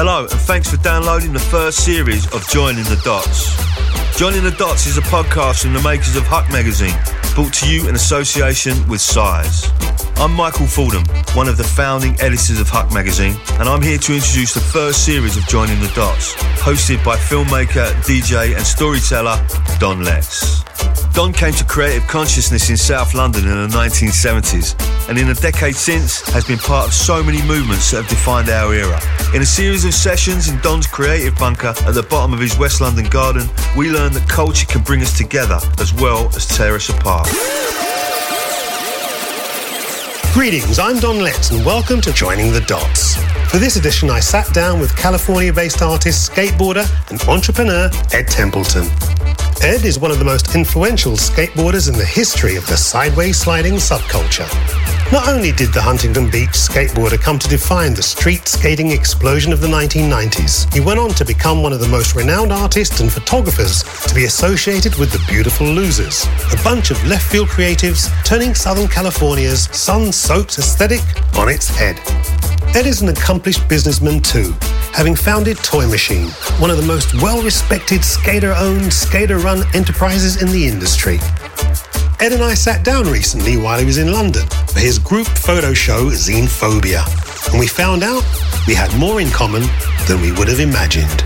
Hello, and thanks for downloading the first series of Joining the Dots. Joining the Dots is a podcast from the makers of Huck Magazine, brought to you in association with Size. I'm Michael Fordham, one of the founding editors of Huck Magazine, and I'm here to introduce the first series of Joining the Dots, hosted by filmmaker, DJ, and storyteller Don Letts. Don came to creative consciousness in South London in the 1970s, and in a decade since has been part of so many movements that have defined our era. In a series of sessions in Don's creative bunker at the bottom of his West London garden, we learn that culture can bring us together as well as tear us apart. Greetings, I'm Don Letts, and welcome to Joining the Dots. For this edition, I sat down with California based artist, skateboarder, and entrepreneur Ed Templeton. Ed is one of the most influential skateboarders in the history of the sideways sliding subculture. Not only did the Huntington Beach skateboarder come to define the street skating explosion of the 1990s, he went on to become one of the most renowned artists and photographers to be associated with the Beautiful Losers, a bunch of left field creatives turning Southern California's sun soaked aesthetic on its head. Ed is an accomplished businessman too, having founded Toy Machine, one of the most well respected skater owned, skater run enterprises in the industry. Ed and I sat down recently while he was in London for his group photo show Xenophobia, and we found out we had more in common than we would have imagined.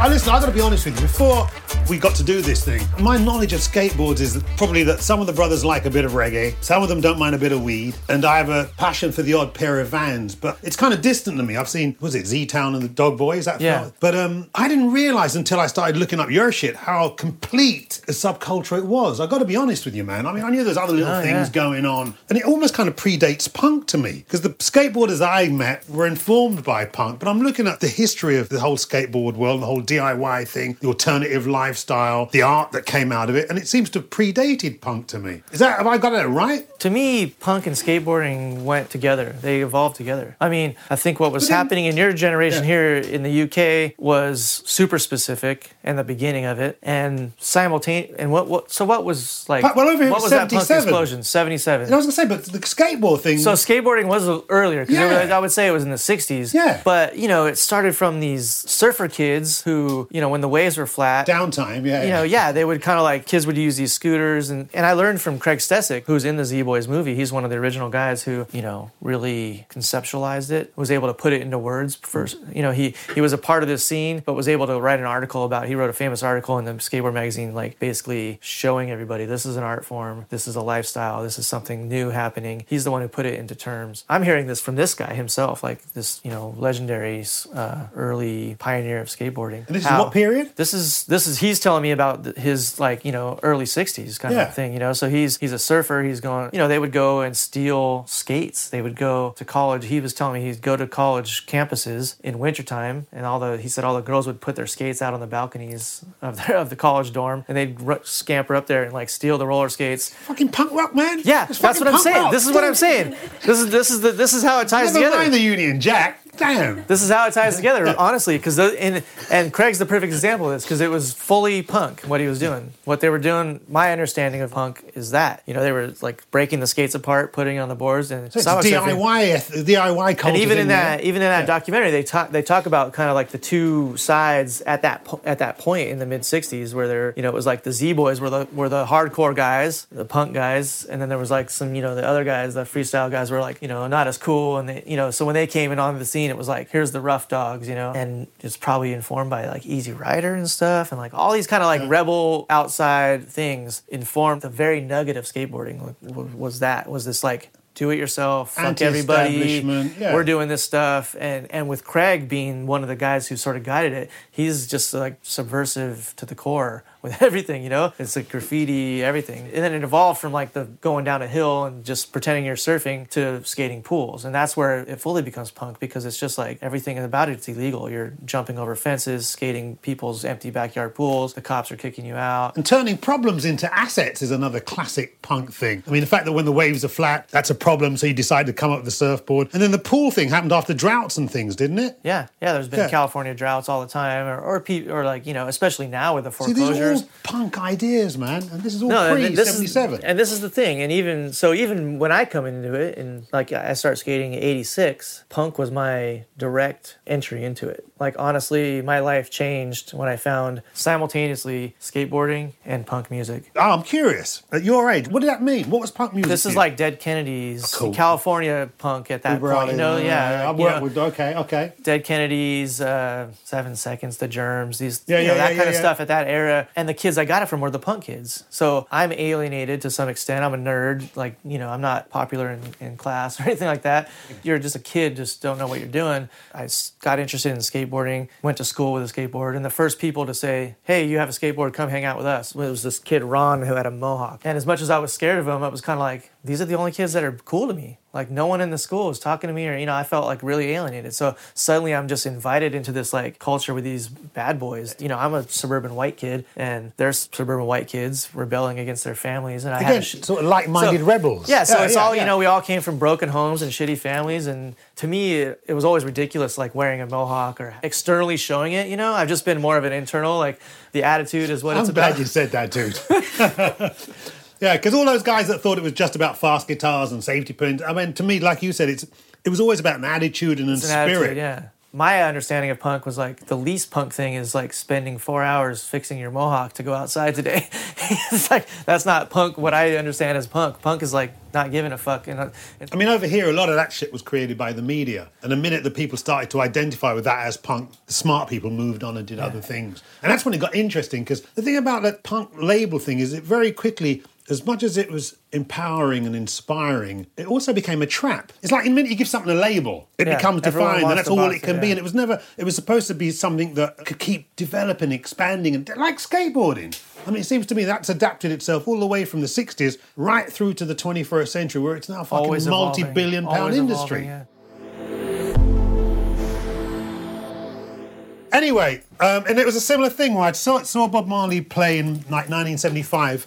I listen, I gotta be honest with you. Before we got to do this thing, my knowledge of skateboards is probably that some of the brothers like a bit of reggae, some of them don't mind a bit of weed, and I have a passion for the odd pair of vans, but it's kind of distant to me. I've seen, was it Z Town and the Dog Boy? Is that Yeah. But um, I didn't realize until I started looking up your shit how complete a subculture it was. I gotta be honest with you, man. I mean, I knew there's other little Oh, things yeah. going on, and it almost kind of predates punk to me because the skateboarders I met were informed by punk. But I'm looking at the history of the whole skateboard world, the whole DIY thing, the alternative lifestyle, the art that came out of it, and it seems to have predated punk to me. Is that have I got it right? To me, punk and skateboarding went together. They evolved together. I mean, I think what was then- happening in your generation Yeah. here in the UK was super specific in the beginning of it, and simultaneous. And what, what? So what was like? Well, over here what was that punk 77. explosion? Seventy-seven. And I was gonna say, but the skateboard thing. So skateboarding was earlier because Yeah. I would say it was in the '60s. Yeah. But you know, it started from these surfer kids who, you know, when the waves were flat, downtime, yeah. you know, yeah, they would kind of like kids would use these scooters, and and I learned from Craig Stecyk, who's in the Z Boys movie. He's one of the original guys who you know really conceptualized it, was able to put it into words. First, you know, he he was a part of this scene, but was able to write an article about. He wrote a famous article in the Skateboard magazine, like basically showing everybody this is an art form, this is a lifestyle, this is something new happening. He's the one who put it into terms. I'm hearing this from this guy himself, like this you know legendary uh, early pioneer of skateboarding. And this is what period? this is this is he's telling me about his like you know early 60s kind Yeah. of thing you know so he's he's a surfer he's going you know they would go and steal skates they would go to college he was telling me he'd go to college campuses in wintertime and all the he said all the girls would put their skates out on the balconies of the, of the college dorm and they'd ru- scamper up there and like steal the roller skates Fucking punk rock, man. yeah It's that's what i'm saying rock. this is what i'm saying this is this is the this is how it ties Never together mind the Union Jack. Damn. This is how it ties together, honestly, because and and Craig's the perfect example of this because it was fully punk what he was doing. What they were doing, my understanding of punk is that you know they were like breaking the skates apart, putting it on the boards, and So it's Sawa surfing. DIY, DIY culture. And even in that, even in that Yeah. documentary, they talk they talk about kind of like the two sides at that po- at that point in the mid '60s, where they're you know it was like the Z Boys were the were the hardcore guys, the punk guys, and then there was like some you know the other guys, the freestyle guys were like you know not as cool, and they you know so when they came in onto the scene, it was like here's the rough dogs, you know, and it's probably informed by like Easy Rider and stuff, and like all these kind of like rebel outside things informed the very nugget of skateboarding like, was that was this like do it yourself, fuck everybody. Yeah. We're doing this stuff, and and with Craig being one of the guys who sort of guided it, he's just like subversive to the core with everything. You know, it's like graffiti, everything, and then it evolved from like the going down a hill and just pretending you're surfing to skating pools, and that's where it fully becomes punk because it's just like everything about it's illegal. You're jumping over fences, skating people's empty backyard pools. The cops are kicking you out. And turning problems into assets is another classic punk thing. I mean, the fact that when the waves are flat, that's a problem, so he decided to come up with the surfboard. And then the pool thing happened after droughts and things, didn't it? Yeah, yeah. There's been Yeah. California droughts all the time, or or, pe- or like you know, especially now with the foreclosures. See, these are all punk ideas, man. And this is all and pre this is- 77. and this is the thing. And even so, even when I come into it, and like I start skating in '86, punk was my direct entry into it. Like honestly, my life changed when I found simultaneously skateboarding and punk music. Oh, I'm curious. At your age, what did that mean? What was punk music? This is like Dead Kennedys, Cool. California punk at that point. You know, yeah. I've worked with, okay, okay. Dead Kennedys, uh, Seven Seconds, The Germs, these Yeah, you yeah, know, that kind of stuff at that era. And the kids I got it from were the punk kids. So I'm alienated to some extent. I'm a nerd. Like, you know, I'm not popular in, in class or anything like that. You're just a kid, just don't know what you're doing. I got interested in skateboarding, went to school with a skateboard, and the first people to say, Hey, you have a skateboard, come hang out with us, It was this kid, Ron, who had a mohawk. And as much as I was scared of him, I was kind of like, These are the only kids that are cool to me. Like no one in the school was talking to me, or you know, I felt like really alienated. So suddenly, I'm just invited into this like culture with these bad boys. You know, I'm a suburban white kid, and they're suburban white kids rebelling against their families, and I Again, to sh- sort of like-minded so- rebels. Yeah, so Yeah, it's yeah, all yeah. you know. We all came from broken homes and shitty families, and to me, it, it was always ridiculous, like wearing a mohawk or externally showing it. You know, I've just been more of an internal, like the attitude is what I'm it's glad about. you said that, dude. yeah, because all those guys that thought it was just about fast guitars and safety pins. I mean, to me, like you said, it's it was always about an attitude and a an spirit. attitude, yeah. My understanding of punk was like the least punk thing is like spending four hours fixing your mohawk to go outside today. it's like that's not punk. What I understand as punk, punk is like not giving a fuck. And uh, I mean, over here, a lot of that shit was created by the media. And the minute that people started to identify with that as punk, the smart people moved on and did other things. And that's when it got interesting because the thing about that punk label thing is it very quickly, as much as it was empowering and inspiring, it also became a trap. It's like the minute you give something a label, it Yeah, becomes defined, and that's all it can it, be. And it was never, it was supposed to be something that could keep developing, expanding, and like skateboarding. I mean, it seems to me that's adapted itself all the way from the 60s right through to the 21st century, where it's now a fucking always multi billion pound always industry. yeah. Anyway, um, and it was a similar thing where I saw, saw Bob Marley play in like 1975,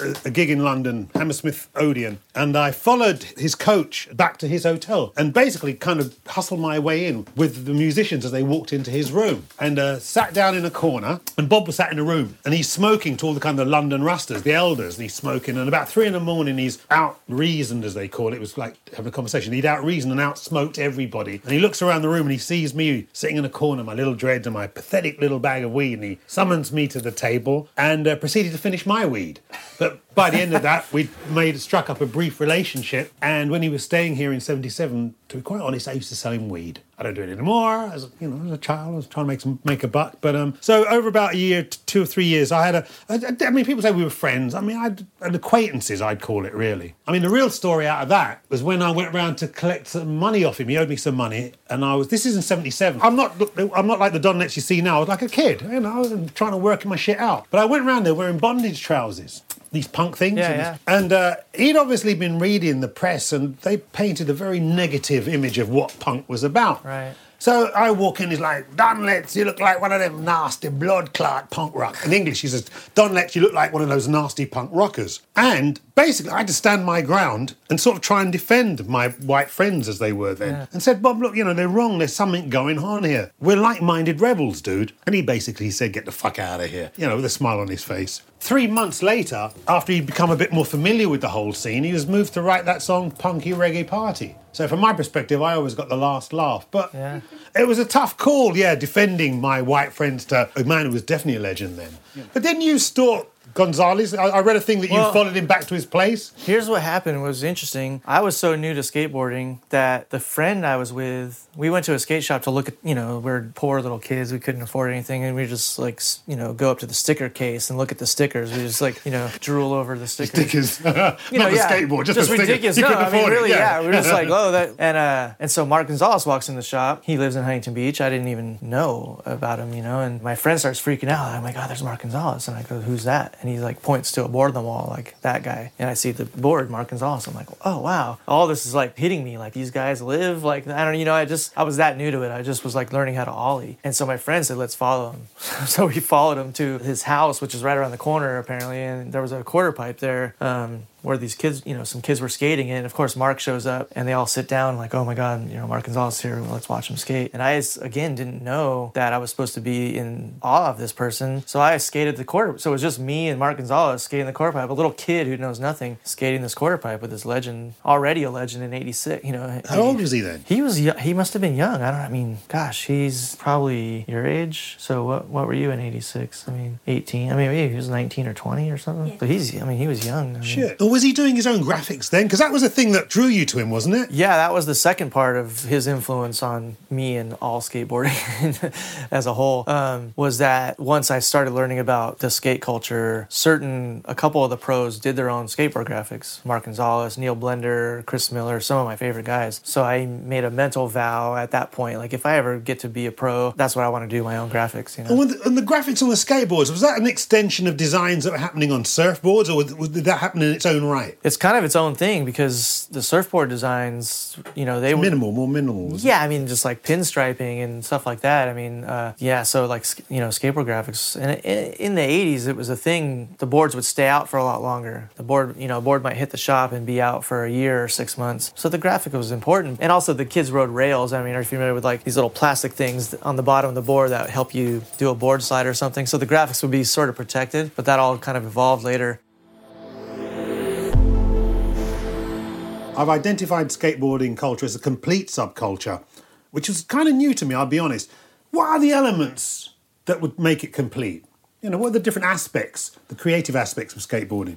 a, gig in London, Hammersmith Odeon, and I followed his coach back to his hotel and basically kind of hustled my way in with the musicians as they walked into his room and uh, sat down in a corner. And Bob was sat in a room and he's smoking to all the kind of London Rastas, the elders, and he's smoking. And about three in the morning, he's out reasoned, as they call it. It was like having a conversation. He'd out reasoned and out smoked everybody. And he looks around the room and he sees me sitting in a corner, my little dreads and my pathetic little bag of weed. And he summons me to the table and uh, proceeded to finish my weed. But by the end of that, we'd made struck up a brief relationship. And when he was staying here in '77, to be quite honest, I used to sell him weed. I don't do it anymore. As you know, as a child, I was trying to make some make a buck. But um, so over about a year, two or three years, I had a. I, mean, people say we were friends. I mean, I had acquaintances. I'd call it really. I mean, the real story out of that was when I went around to collect some money off him. He owed me some money, and I was. This is in '77. I'm not. I'm not like the Don Letts you see now. I was like a kid. You know, I was trying to work my shit out. But I went around there wearing bondage trousers. These punk things. Yeah, and, yeah. and uh, he'd obviously been reading the press, and they painted a very negative image of what punk was about. Right. So I walk in, he's like, Don Letts, you look like one of them nasty blood clot punk rock. In English, he says, Don Letts, you look like one of those nasty punk rockers. And basically, I had to stand my ground and sort of try and defend my white friends as they were then. And said, Bob, look, you know, they're wrong. There's something going on here. We're like minded rebels, dude. And he basically said, get the fuck out of here, you know, with a smile on his face. Three months later, after he'd become a bit more familiar with the whole scene, he was moved to write that song, Punky Reggae Party. So, from my perspective, I always got the last laugh. But Yeah. it was a tough call, yeah, defending my white friends to a man who was definitely a legend then. But then you stalked Gonzalez. I, I read a thing that you followed him back to his place. Here's what happened was interesting. I was so new to skateboarding that the friend I was with, we went to a skate shop to look at, you know, we're poor little kids, we couldn't afford anything, and we just like, you know, go up to the sticker case and look at the stickers. We just like, you know, drool over the stickers. Stickers. Not You know, the yeah, skateboard, just, the ridiculous. You no, I mean, really, yeah. We're just like, oh, that, and uh, and so Mark Gonzalez walks in the shop. He lives in Huntington Beach. I didn't even know about him, you know. And my friend starts freaking out. I'm like, oh, there's Mark Gonzalez, and I go, who's that? And he like points to a board on the wall, like that guy. And I see the board, Mark Gonzalez. I'm like, oh wow, all this is like hitting me. Like these guys live. Like I don't, you know, I just I was that new to it. I just was like learning how to ollie. And so my friend said, let's follow him. so we followed him to his house, which is right around the corner apparently. And there was a quarter pipe there. Um, where these kids, you know, some kids were skating, and of course Mark shows up, and they all sit down, like, oh my god, you know, Mark Gonzalez here, well, let's watch him skate. And I again didn't know that I was supposed to be in awe of this person, so I skated the quarter. So it was just me and Mark Gonzalez skating the quarter pipe, a little kid who knows nothing skating this quarter pipe with this legend, already a legend in '86. You know, How old was he then? he was he must have been young. I don't. I mean, gosh, he's probably your age. So what what were you in '86? I mean, 18. I mean, maybe he was 19 or 20 or something. So he's. I mean, he was young. I mean, Shit. Oh, Was he doing his own graphics then? Because that was a thing that drew you to him, wasn't it? Yeah, that was the second part of his influence on me and all skateboarding as a whole. Um, was that once I started learning about the skate culture, certain a couple of the pros did their own skateboard graphics. Mark Gonzalez, Neil Blender, Chris Miller, some of my favorite guys. So I made a mental vow at that point, like if I ever get to be a pro, that's what I want to do. My own graphics, you know. And, the, and the graphics on the skateboards, was that an extension of designs that were happening on surfboards, or did that happen in its own right? It's kind of its own thing because the surfboard designs, you know, they were Minimal, more minimal. Yeah, I mean, just like pinstriping and stuff like that. I mean, uh, yeah, so like, you know, skateboard graphics. And in the 80s, it was a thing, the boards would stay out for a lot longer. The board, you know, a board might hit the shop and be out for a year or six months. So the graphic was important. And also, the kids rode rails. I mean, are you familiar with like these little plastic things on the bottom of the board that help you do a board slide or something? So the graphics would be sort of protected, but that all kind of evolved later. I've identified skateboarding culture as a complete subculture, which was kind of new to me, I'll be honest. What are the elements that would make it complete? You know, what are the different aspects, the creative aspects of skateboarding?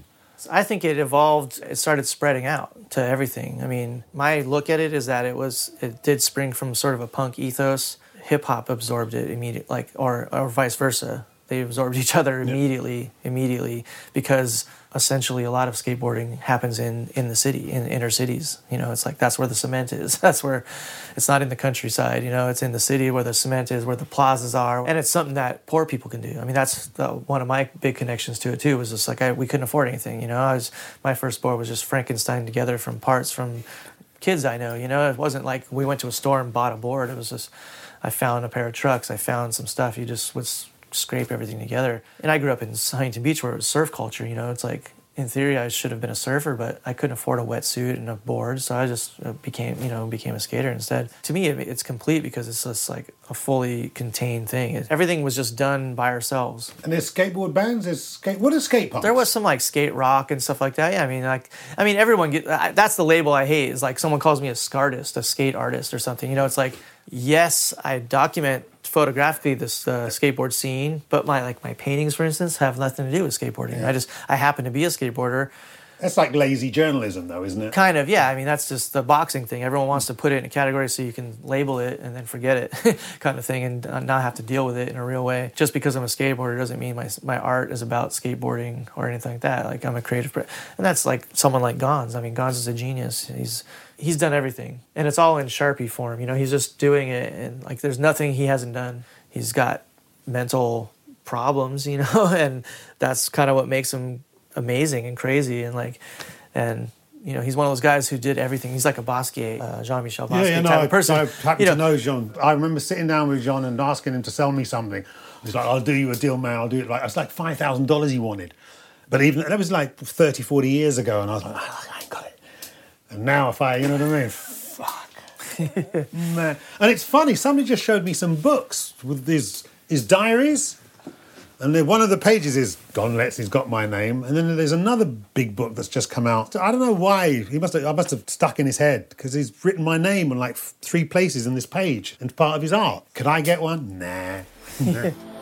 I think it evolved. It started spreading out to everything. I mean, my look at it is that it was it did spring from sort of a punk ethos. Hip hop absorbed it immediately, like or or vice versa. They absorbed each other immediately, immediately because essentially a lot of skateboarding happens in in the city, in inner cities. You know, it's like that's where the cement is. That's where it's not in the countryside. You know, it's in the city where the cement is, where the plazas are, and it's something that poor people can do. I mean, that's the, one of my big connections to it too. Was just like I, we couldn't afford anything. You know, I was my first board was just Frankenstein together from parts from kids I know. You know, it wasn't like we went to a store and bought a board. It was just I found a pair of trucks. I found some stuff. You just would s- scrape everything together. And I grew up in Huntington Beach where it was surf culture. You know, it's like in theory I should have been a surfer, but I couldn't afford a wetsuit and a board, so I just uh, became you know became a skater instead. To me, it's complete because it's just like a fully contained thing. Everything was just done by ourselves. And there's skateboard bands. There's skate. What is skate punks? There was some like skate rock and stuff like that. Yeah, I mean, like, I mean, everyone get. I, that's the label I hate. Is like someone calls me a scartist, a skate artist, or something. You know, it's like, yes, I document photographically this uh, skateboard scene, but my like my paintings, for instance, have nothing to do with skateboarding. I just I happen to be a skateboarder. That's like lazy journalism, though, isn't it? Kind of, yeah. I mean, that's just the boxing thing. Everyone wants to put it in a category so you can label it and then forget it, kind of thing, and uh, not have to deal with it in a real way. Just because I'm a skateboarder doesn't mean my my art is about skateboarding or anything like that. Like I'm a creative, and that's like someone like Gonz. I mean, Gonz is a genius. He's he's done everything, and it's all in Sharpie form. You know, he's just doing it, and like there's nothing he hasn't done. He's got mental problems, you know, and that's kind of what makes him amazing and crazy and like and you know, he's one of those guys who did everything. He's like a Basquiat, uh, Jean Michel Basquiat Yeah, yeah, no, type of person. I happen you know, to know John. I remember sitting down with John and asking him to sell me something. He's like, I'll do you a deal, man. I'll do it. Like, it's like $5,000 he wanted. But even that was like 30, 40 years ago. And I was like, "Ah, I ain't got it. And now if I, you know what I mean? Fuck. man. And it's funny, somebody just showed me some books with his, his diaries. And then one of the pages is Don Letts, he's got my name. And then there's another big book that's just come out. I don't know why. He must have, I must have stuck in his head because he's written my name on like three places in this page and part of his art. Could I get one? Nah.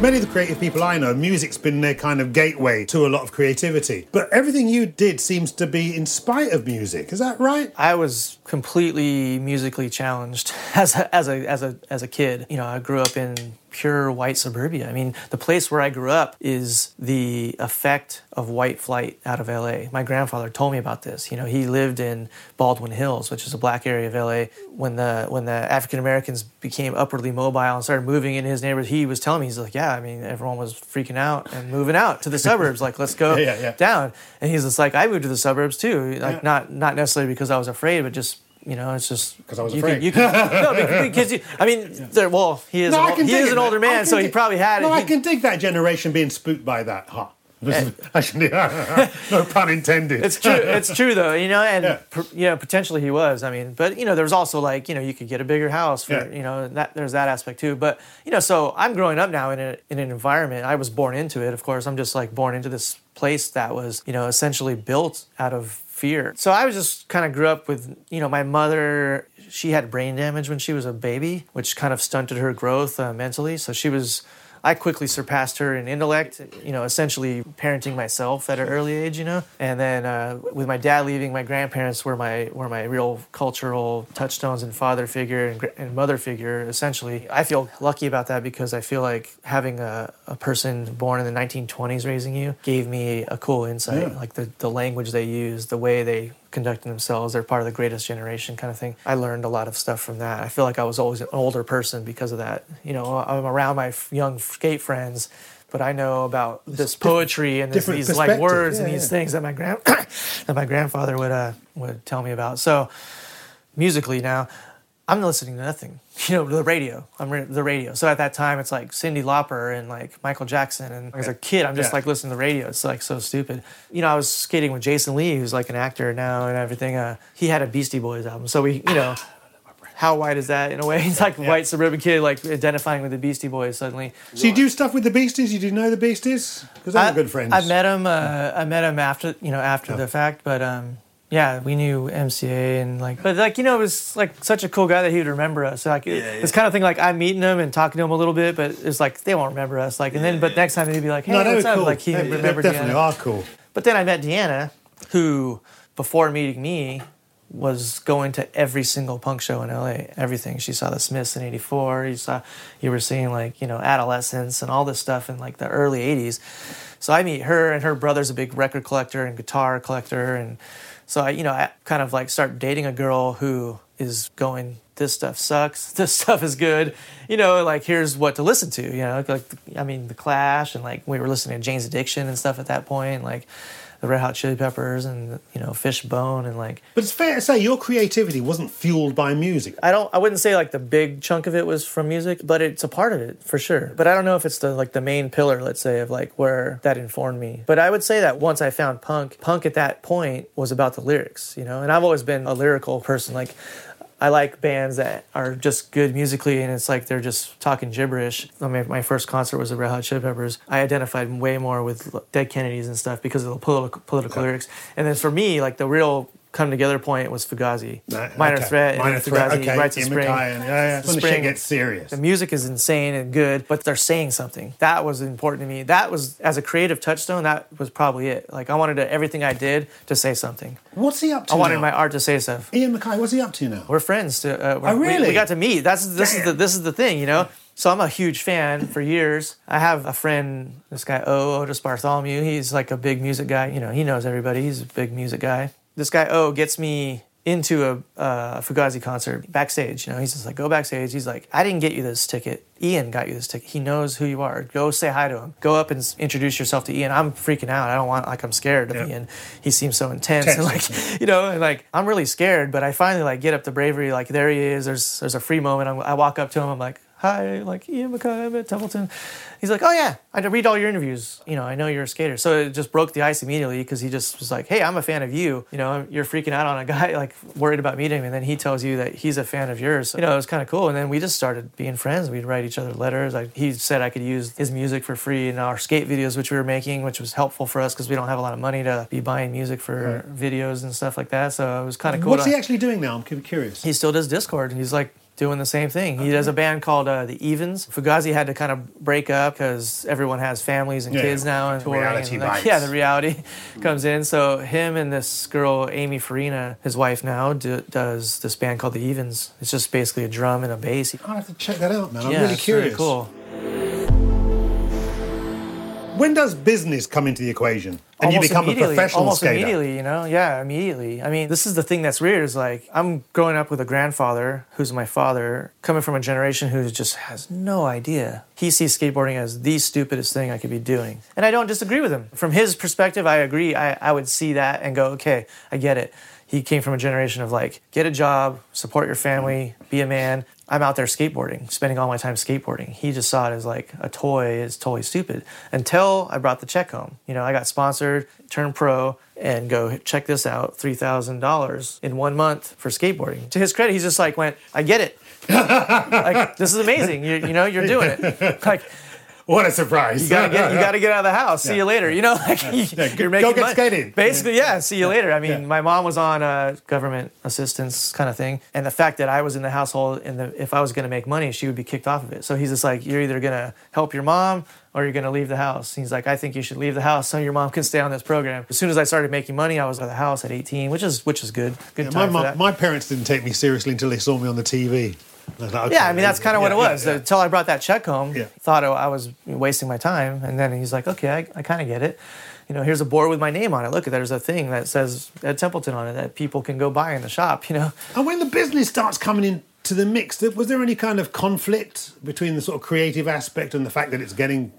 Many of the creative people I know, music's been their kind of gateway to a lot of creativity. But everything you did seems to be in spite of music. Is that right? I was completely musically challenged as a, as a as a as a kid. You know, I grew up in pure white suburbia. I mean, the place where I grew up is the effect of white flight out of LA. My grandfather told me about this. You know, he lived in Baldwin Hills, which is a black area of LA. When the when the African Americans became upwardly mobile and started moving in his neighborhood, he was telling me he's like, yeah, I mean, everyone was freaking out and moving out to the suburbs. Like, let's go Yeah, yeah. down. And he's just like, I moved to the suburbs too. Like, Yeah. not not necessarily because I was afraid, but just you know, it's just because I was you afraid. Could, you could, no, because- you, I mean, there, well, he is No, an, can he dig is an older man, can so he probably had No, it. I can dig that generation being spooked by that. Huh. Eh. No pun intended. It's true. It's true though, you know, and Yeah. per, you know, potentially he was. I mean, but you know, there's also like you know, you could get a bigger house for Yeah. you know that there's that aspect too. But you know, so I'm growing up now in a, in an environment. I was born into it, of course. I'm just like born into this place that was you know essentially built out of fear. So I was just kind of grew up with you know my mother. She had brain damage when she was a baby, which kind of stunted her growth uh, mentally. So she was. I quickly surpassed her in intellect, you know, essentially parenting myself at an early age, you know. And then uh, with my dad leaving, my grandparents were my were my real cultural touchstones and father figure and, and mother figure. Essentially, I feel lucky about that because I feel like having a, a person born in the 1920s raising you gave me a cool insight, like the the language they use, the way they conducting themselves. They're part of the greatest generation kind of thing. I learned a lot of stuff from that. I feel like I was always an older person because of that. You know, I'm around my young skate friends, but I know about this poetry and this, these like words and these yeah. things that my grand that my grandfather would uh, would tell me about. So musically now. I'm listening to nothing, you know, the radio. I'm re- the radio. So at that time, it's like Cyndi Lauper and like Michael Jackson. And as a kid, I'm just Yeah. like listening to the radio. It's like so stupid. You know, I was skating with Jason Lee, who's like an actor now and everything. Uh, he had a Beastie Boys album. So we, you know, how white is that in a way? He's like a white suburban kid, like identifying with the Beastie Boys suddenly. So you do stuff with the Beasties? You do know the Beasties? Because they're good friends. I met him. Uh, I met him after you know after the fact, but um, yeah, we knew MCA and like, but like you know, it was like such a cool guy that he would remember us. Like it- it's kind of thing like I'm meeting him and talking to him a little bit, but it's like they won't remember us. Like and then, but next time he'd be like, hey, no, they what's up? cool. Like he They- they remembered definitely Deanna. are cool. But then I met Deanna, who before meeting me was going to every single punk show in LA. Everything. She saw the Smiths in '84. You saw, you were seeing like you know Adolescents and all this stuff in like the early '80s. So I meet her, and her brother's a big record collector and guitar collector, and so I, you know, I kind of like start dating a girl who is going. This stuff sucks. This stuff is good. You know, like here's what to listen to. You know, like I mean, the Clash, and like we were listening to Jane's Addiction and stuff at that point. Like the Red Hot Chili Peppers and you know Fishbone and like But it's fair to say your creativity wasn't fueled by music. I don't I wouldn't say like the big chunk of it was from music, but it's a part of it for sure. But I don't know if it's the like the main pillar, let's say, of like where that informed me. But I would say that once I found punk, punk at that point was about the lyrics, you know. And I've always been a lyrical person. Like I like bands that are just good musically and it's like they're just talking gibberish. I mean, my first concert was the Red Hot Chili Peppers. I identified way more with Dead Kennedys and stuff because of the political, political lyrics. And then for me, like the real come together point was Fugazi. Nah, Minor okay. Threat and Minor Threat, Fugazi, okay. Rites of Spring. Yeah, yeah. When the shit gets serious. The music is insane and good, but they're saying something. That was important to me. That was as a creative touchstone. That was probably it. Like I wanted to, everything I did to say something. What's he up to I wanted now? my art to say stuff. Ian MacKaye, what's he up to now? We're friends. To, uh, we're- Oh, really? We, got to meet. That's this is the this is the thing, you know. So I'm a huge fan for years. I have a friend, this guy O Otis Bartholomew. He's like a big music guy. You know, he knows everybody. He's a big music guy. This guy O gets me into a uh, Fugazi concert backstage. You know, he's just like, go backstage. He's like, I didn't get you this ticket. Ian got you this ticket. He knows who you are. Go say hi to him. Go up and introduce yourself to Ian. I'm freaking out. I don't want like I'm scared of Yeah. Ian. He seems so intense Tense, and like you know, and like I'm really scared. But I finally like get up the bravery. Like there he is. There's there's a free moment. I'm, I walk up to him. I'm like, hi, like Ian MacKaye, I'm Ed Templeton. He's like, oh yeah, I read all your interviews. You know, I know you're a skater. So it just broke the ice immediately because he just was like, hey, I'm a fan of you. You know, you're freaking out on a guy like worried about meeting him, and then he tells you that he's a fan of yours. You know, it was kind of cool. And then we just started being friends. We'd write each other letters. Like he said, I could use his music for free in our skate videos, which we were making, which was helpful for us because we don't have a lot of money to be buying music for videos and stuff like that. So it was kind of cool. What's to- he actually doing now? I'm cu- curious. he still does Dischord. And he's like doing the same thing. He does a band called uh, the Evens. Fugazi had to kind of break up because everyone has families and Yeah. kids now and touring. Reality and, like, yeah, the reality comes in. So him and this girl Amy Farina, his wife now, do, does this band called the Evens. It's just basically a drum and a bass. I'll have to check that out, man. I'm yeah, really it's really curious. cool. When does business come into the equation and you Almost become a immediately, professional almost skater? immediately, you know? Yeah, immediately. I mean, this is the thing that's weird is like I'm growing up with a grandfather who's my father, coming from a generation who just has no idea. He sees skateboarding as the stupidest thing I could be doing. And I don't disagree with him. From his perspective, I agree. I, I would see that and go, okay, I get it. He came from a generation of like, get a job, support your family, be a man. I'm out there skateboarding, spending all my time skateboarding. He just saw it as like a toy, it's totally stupid. Until I brought the check home. You know, I got sponsored, turned pro, and go check this out, three thousand dollars in one month for skateboarding. To his credit, he's just like went, I get it. like this is amazing. You, you know, you're doing it. Like What a surprise. you gotta get you gotta get out of the house. See you later. You know, like you, go are making go get money. skating. Basically, yeah. See you later. I mean, Yeah. my mom was on uh, government assistance kind of thing, and the fact that I was in the household and the, if I was gonna make money, she would be kicked off of it. So he's just like, you're either gonna help your mom or you're gonna leave the house. He's like, I think you should leave the house so your mom can stay on this program. As soon as I started making money, I was out of the house at 18, which is which is good. Good Yeah, time my, for my, that. my parents didn't take me seriously until they saw me on the TV. I like, okay, Yeah, I mean that's kind of what it was. yeah, yeah. Until I brought that check home, Yeah. thought I- I was wasting my time, and then he's like, "Okay, I, I kind of get it. You know, here's a board with my name on it. Look, there's a thing that says Ed Templeton on it that people can go buy in the shop. You know, And when the business starts coming into the mix, was there any kind of conflict between the sort of creative aspect and the fact that it's getting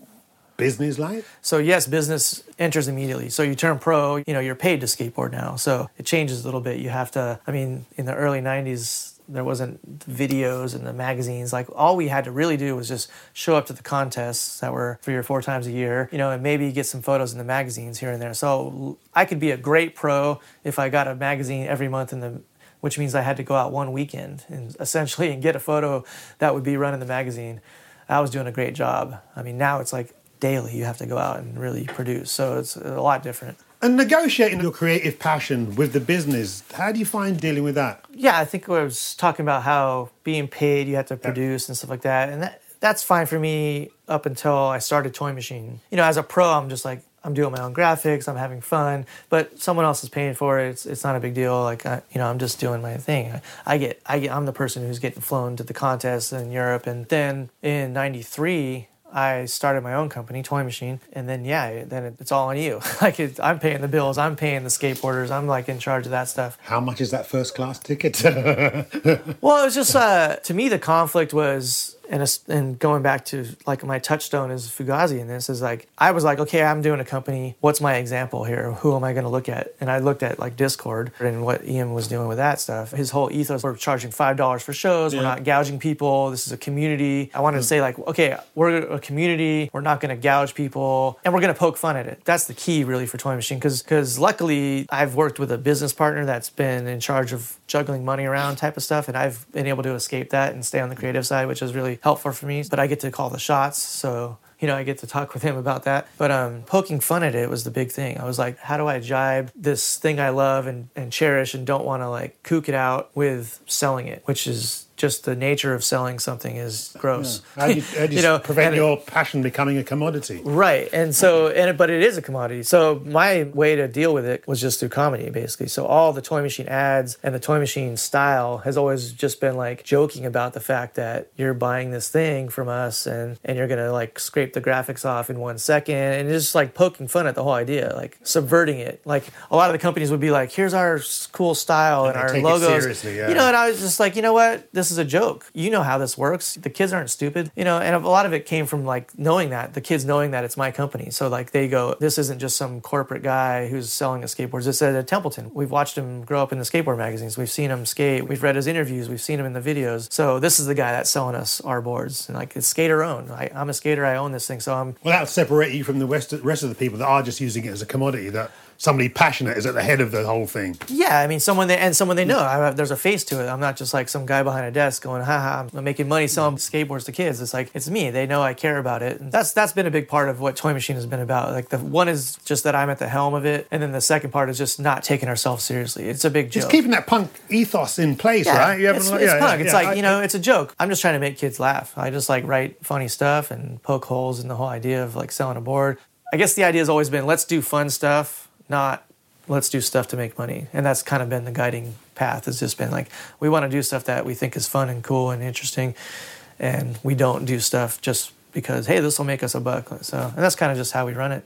business life? so yes, business enters immediately. So you turn pro, you know, you're paid to skateboard now. So it changes a little bit. You have to. I mean, in the early '90s. There wasn't videos and the magazines. Like all we had to really do was just show up to the contests that were three or four times a year, you know, and maybe get some photos in the magazines here and there. So I could be a great pro if I got a magazine every month in the which means I had to go out one weekend and essentially and get a photo that would be run in the magazine. I was doing a great job. I mean, now it's like daily you have to go out and really produce. So it's a lot different. And negotiating your creative passion with the business, how do you find dealing with that? Yeah, I think I was talking about how being paid, you have to produce and stuff like that. And that, that's fine for me up until I started Toy Machine. You know, as a pro, I'm just like, I'm doing my own graphics, I'm having fun, but someone else is paying for it. It's, it's not a big deal. Like, I, you know, I'm just doing my thing. I, I get, I get, I'm the person who's getting flown to the contests in Europe. And then in 93, I started my own company, Toy Machine, and then yeah, then it, it's all on you. like it, I'm paying the bills, I'm paying the skateboarders, I'm like in charge of that stuff. How much is that first class ticket? Well, it was just uh, to me the conflict was, and it's- and going back to like my touchstone is Fugazi in this is like I was like, okay, I'm doing a company. What's my example here? Who am I going to look at? And I looked at like Dischord and what Ian was doing with that stuff. His whole ethos: we're charging five dollars for shows. We're not gouging people. This is a community. I wanted to say like, okay, we're a community. We're not going to gouge people, and we're going to poke fun at it. That's the key really for Toy Machine because because luckily I've worked with a business partner that's been in charge of juggling money around type of stuff, and I've been able to escape that and stay on the creative side, which is really helpful for me. But I get to call the shots, so you know I get to talk with him about that. But um, poking fun at it was the big thing. I was like, how do I jibe this thing I love and, and cherish and don't want to like kook it out with selling it, which is just the nature of selling something is gross. How do you, how do you, You know, prevent and your passion becoming a commodity? Right. And so, and but it is a commodity. So my way to deal with it was just through comedy, basically. So all the toy machine ads and the toy machine style has always just been like joking about the fact that you're buying this thing from us and, and you're going to like scrape the graphics off in one second and just like poking fun at the whole idea, like subverting it. Like a lot of the companies would be like, here's our cool style and, they our logos. seriously, yeah. You know, and I was just like, you know what? This is a joke. You know how this works. The kids aren't stupid. You know, and a lot of it came from like knowing that the kids knowing that it's my company. So like they go, this isn't just some corporate guy who's selling us skateboards. This is Ed Templeton. We've watched him grow up in the skateboard magazines. We've seen him skate. We've read his interviews. We've seen him in the videos. So this is the guy that's selling us our boards. And like it's skater owned. I, I'm a skater. I own this thing. So I'm Well, that would separate you from the rest of the people that are just using it as a commodity. That somebody passionate is at the head of the whole thing. Yeah, I mean, someone they and someone they know. I, there's a face to it. I'm not just like some guy behind a desk going, "Ha ha, I'm making money selling skateboards to kids." It's like it's me. They know I care about it. And that's that's been a big part of what Toy Machine has been about. Like the one is just that I'm at the helm of it, and then the second part is just not taking ourselves seriously. It's a big joke. It's keeping that punk ethos in place, yeah, right? You it's, like- it's yeah, punk. yeah, it's like I- you know, it's a joke. I'm just trying to make kids laugh. I just like write funny stuff and poke holes in the whole idea of like selling a board. I guess the idea has always been let's do fun stuff, not let's do stuff to make money. And that's kind of been the guiding path. Has just been like we want to do stuff that we think is fun and cool and interesting, and we don't do stuff just because hey, this will make us a buck. So, and that's kind of just how we run it.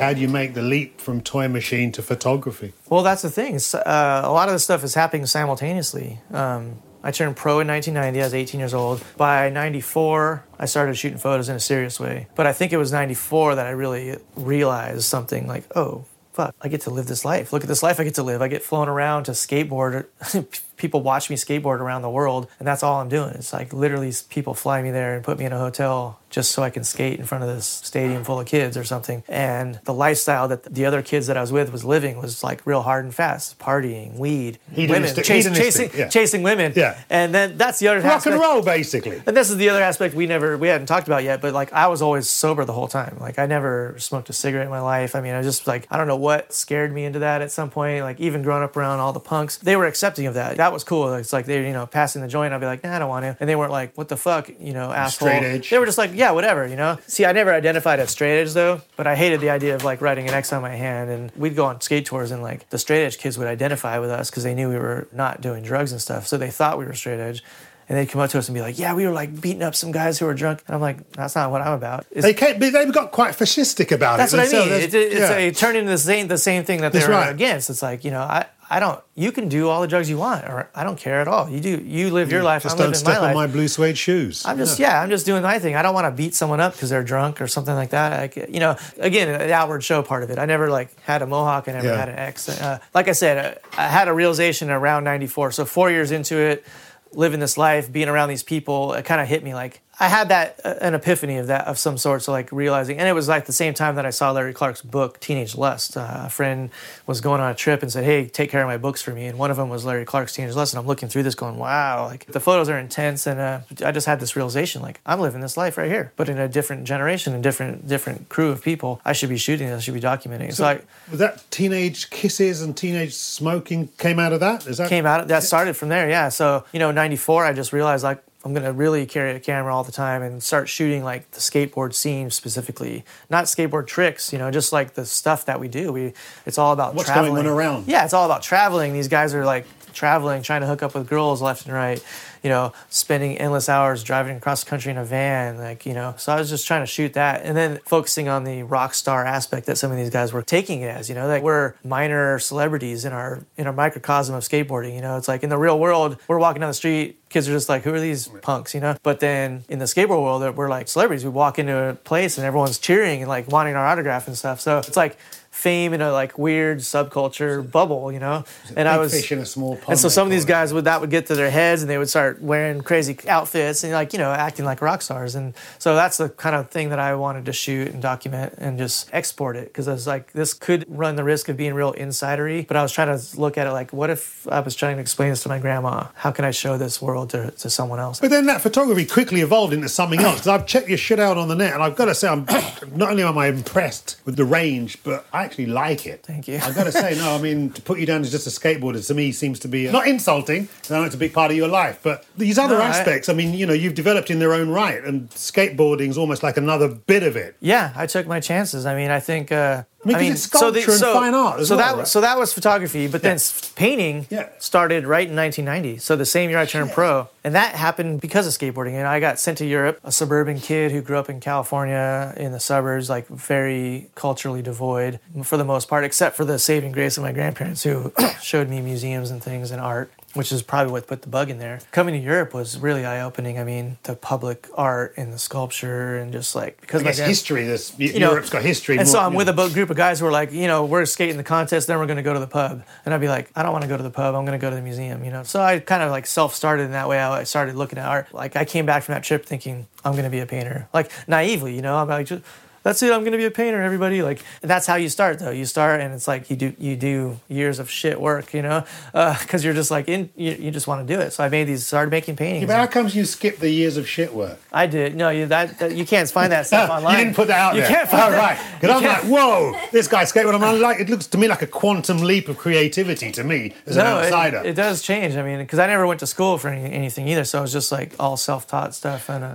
How do you make the leap from toy machine to photography? Well, that's the thing. Uh, a lot of this stuff is happening simultaneously. Um, I turned pro in 1990. I was 18 years old. By 94, I started shooting photos in a serious way. But I think it was 94 that I really realized something like, oh, fuck, I get to live this life. Look at this life I get to live. I get flown around to skateboard. people watch me skateboard around the world, and that's all I'm doing. It's like literally people fly me there and put me in a hotel just so I can skate in front of this stadium full of kids or something. And the lifestyle that the other kids that I was with was living was like real hard and fast, partying, weed, women, chas- chasing, yeah. chasing women. Yeah. And then that's the other Rock aspect. and roll, basically. And this is the other aspect we never we hadn't talked about yet, but like I was always sober the whole time. Like I never smoked a cigarette in my life. I mean, I just like I don't know what scared me into that at some point. Like even growing up around all the punks, they were accepting of that. That was cool. It's like they you know passing the joint. I'd be like, nah, I don't want to, and they weren't like, what the fuck, you know, asshole. Straight edge. They were just like, yeah, whatever, you know. See, I never identified as straight edge though, but I hated the idea of like writing an X on my hand, and we'd go on skate tours, and like the straight edge kids would identify with us because they knew we were not doing drugs and stuff, so they thought we were straight edge. And they'd come up to us and be like, "Yeah, we were like beating up some guys who were drunk." And I'm like, "That's not what I'm about." It's- They came, they've got quite fascistic about that's it. what I themselves. Uh, mean. That's- It, it's yeah. a, it turned into the same the same thing that they That's were right. against. It's like you know, I I don't. You can do all the drugs you want, or I don't care at all. You do. You live your life. Just I'm don't step my on my blue suede shoes. I'm just yeah. I'm just doing my thing. I don't want to beat someone up because they're drunk or something like that. Like, you know, again, the outward show part of it. I never like had a mohawk. I never Yeah. had an ex. Uh, like I said, uh, I had a realization around '94. So four years into it, living this life, being around these people, it kind of hit me like I had that uh, an epiphany of that of some sort. So like realizing, and it was like the same time that I saw Larry Clark's book Teenage Lust. Uh, a friend was going on a trip and said, "Hey, take care of my books for me." And one of them was Larry Clark's Teenage Lust. And I'm looking through this, going, "Wow!" Like the photos are intense, and uh, I just had this realization, like I'm living this life right here, but in a different generation, and different different crew of people. I should be shooting this. I should be documenting. it. So I Was that teenage kisses and teenage smoking came out of that? Is that came out that started from there yeah so you know 94 i just realized like i'm gonna really carry a camera all the time and start shooting like the skateboard scene specifically. Not skateboard tricks you know just like the stuff that we do. We it's all about What's going traveling. on around? yeah it's all about traveling. These guys are like traveling trying to hook up with girls left and right you know spending endless hours driving across the country in a van like you know. So i was just trying to shoot that and then focusing on the rock star aspect that some of these guys were taking it as you know like we're minor celebrities in our in our microcosm of skateboarding you know. It's like in the real world we're walking down the street kids are just like who are these punks? You know? But then in the skateboard world we're like celebrities we walk into a place and everyone's cheering and like wanting our autograph and stuff. So it's like fame in a like weird subculture bubble you know? and i was fish in a small pond, and so some of these guys would that would get to their heads and they would start wearing crazy outfits and like you know acting like rock stars. And so that's the kind of thing that I wanted to shoot and document and just export it because I was like this could run the risk of being real insidery but I was trying to look at it like what if I was trying to explain this to my grandma? How can I show this world to, to someone else? But then that photography quickly evolved into something else. Because I've checked your shit out on the net, and I've got to say, I'm not only am I impressed with the range, but I I actually like it. Thank you. I've got to say, no, I mean, to put you down as just a skateboarder to me seems to be not insulting. I know it's a big part of your life, but these other No, I- aspects, I, mean, you know, you've developed in their own right, and skateboarding is almost like another bit of it. Yeah, I took my chances. I mean, I think. Uh, I mean, 'cause it's sculpture and fine art as so well, that right? so that was photography, but then Yeah. painting Yeah. started right in 1990. So the same year I turned pro, and that happened because of skateboarding. And I got sent to Europe, a suburban kid who grew up in California in the suburbs, like very culturally devoid for the most part, except for the saving grace of my grandparents who showed me museums and things and art. Which is probably what put the bug in there. Coming to Europe was really eye opening. I mean, the public art and the sculpture, and just like because I guess history, this, you know, Europe's got history. And more- so I'm with know. a group of guys who are like, you know, we're skating the contest, then we're going to go to the pub. And I'd be like, I don't want to go to the pub. I'm going to go to the museum, you know. So I kind of like self started in that way. I started looking at art. Like I came back from that trip thinking I'm going to be a painter, like naively, you know. I'm like, just, that's it. I'm going to be a painter. Everybody like that's how you start though. You start and it's like you do you do years of shit work, you know, because you're just like in you, you just want to do it. So I made these started making paintings. Yeah, but how comes you skip the years of shit work? I did no, you that, that you can't find that stuff online. You didn't put that out you there. can't find oh, that. right. Because I'm like, can't- whoa, this guy skateboard. I'm like, it looks to me like a quantum leap of creativity to me as an No, it- outsider. It, does change. I mean, because I never went to school for any, anything either, so it was just like all self-taught stuff. And uh,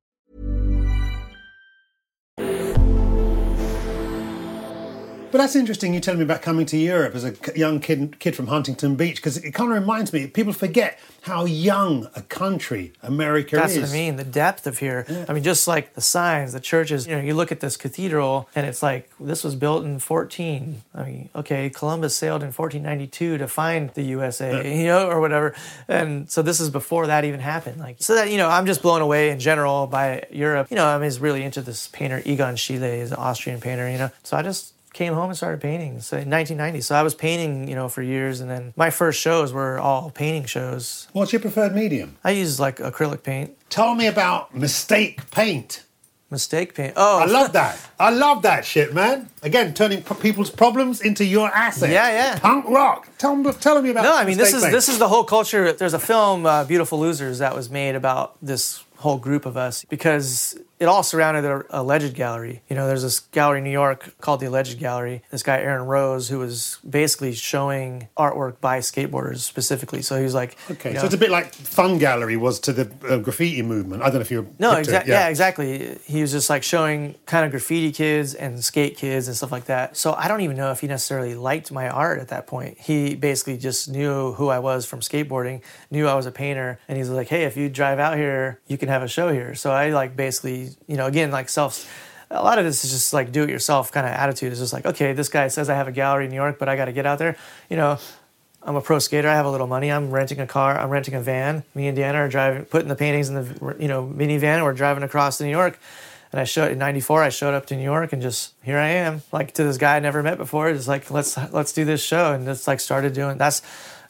But that's interesting. You telling me about coming to Europe as a young kid, kid from Huntington Beach, because it kind of reminds me. People forget how young a country America that's is. That's what I mean. The depth of here. I mean, just like the signs, the churches. You know, you look at this cathedral, and it's like this was built in 14. I mean, okay, Columbus sailed in 1492 to find the USA, you know, or whatever. And so this is before that even happened. Like, so that you know, I'm just blown away in general by Europe. You know, I was really into this painter Egon Schiele, is an Austrian painter. You know, so I just came home and started painting so in 1990 so i was painting you know for years and then my first shows were all painting shows What's your preferred medium? i use like acrylic paint Tell me about mistake paint. Mistake paint. Oh, I love that. I love that shit, man. Again, turning p- people's problems into your asset. Yeah, yeah. Punk rock. Tell me, tell me about. No, I mean this is paint. this is the whole culture. There's a film, uh, Beautiful Losers, that was made about this whole group of us because it all surrounded a alleged gallery. You know, there's this gallery in New York called the Alleged Gallery. This guy Aaron Rose, who was basically showing artwork by skateboarders specifically. So he was like, Okay, you so it's a bit like Fun Gallery was to the uh, graffiti movement. I don't know if you're No, hip to it, exactly. Yeah. exactly. He was just like showing kind of graffiti kids and skate kids and stuff like that. So I don't even know if he necessarily liked my art at that point. He basically just knew who I was from skateboarding, knew I was a painter, and he's like, "Hey, if you drive out here, you can have a show here." So I like basically, you know, again like self. A lot of this is just like do it yourself kind of attitude. It's just like, okay, this guy says I have a gallery in New York, but I got to get out there. You know, I'm a pro skater. I have a little money. I'm renting a car. I'm renting a van. Me and Deanna are driving, putting the paintings in the you know minivan. and We're driving across to New York. And I showed in '94. I showed up to New York and just here I am, like to this guy I never met before. Just like let's let's do this show and just like started doing. That's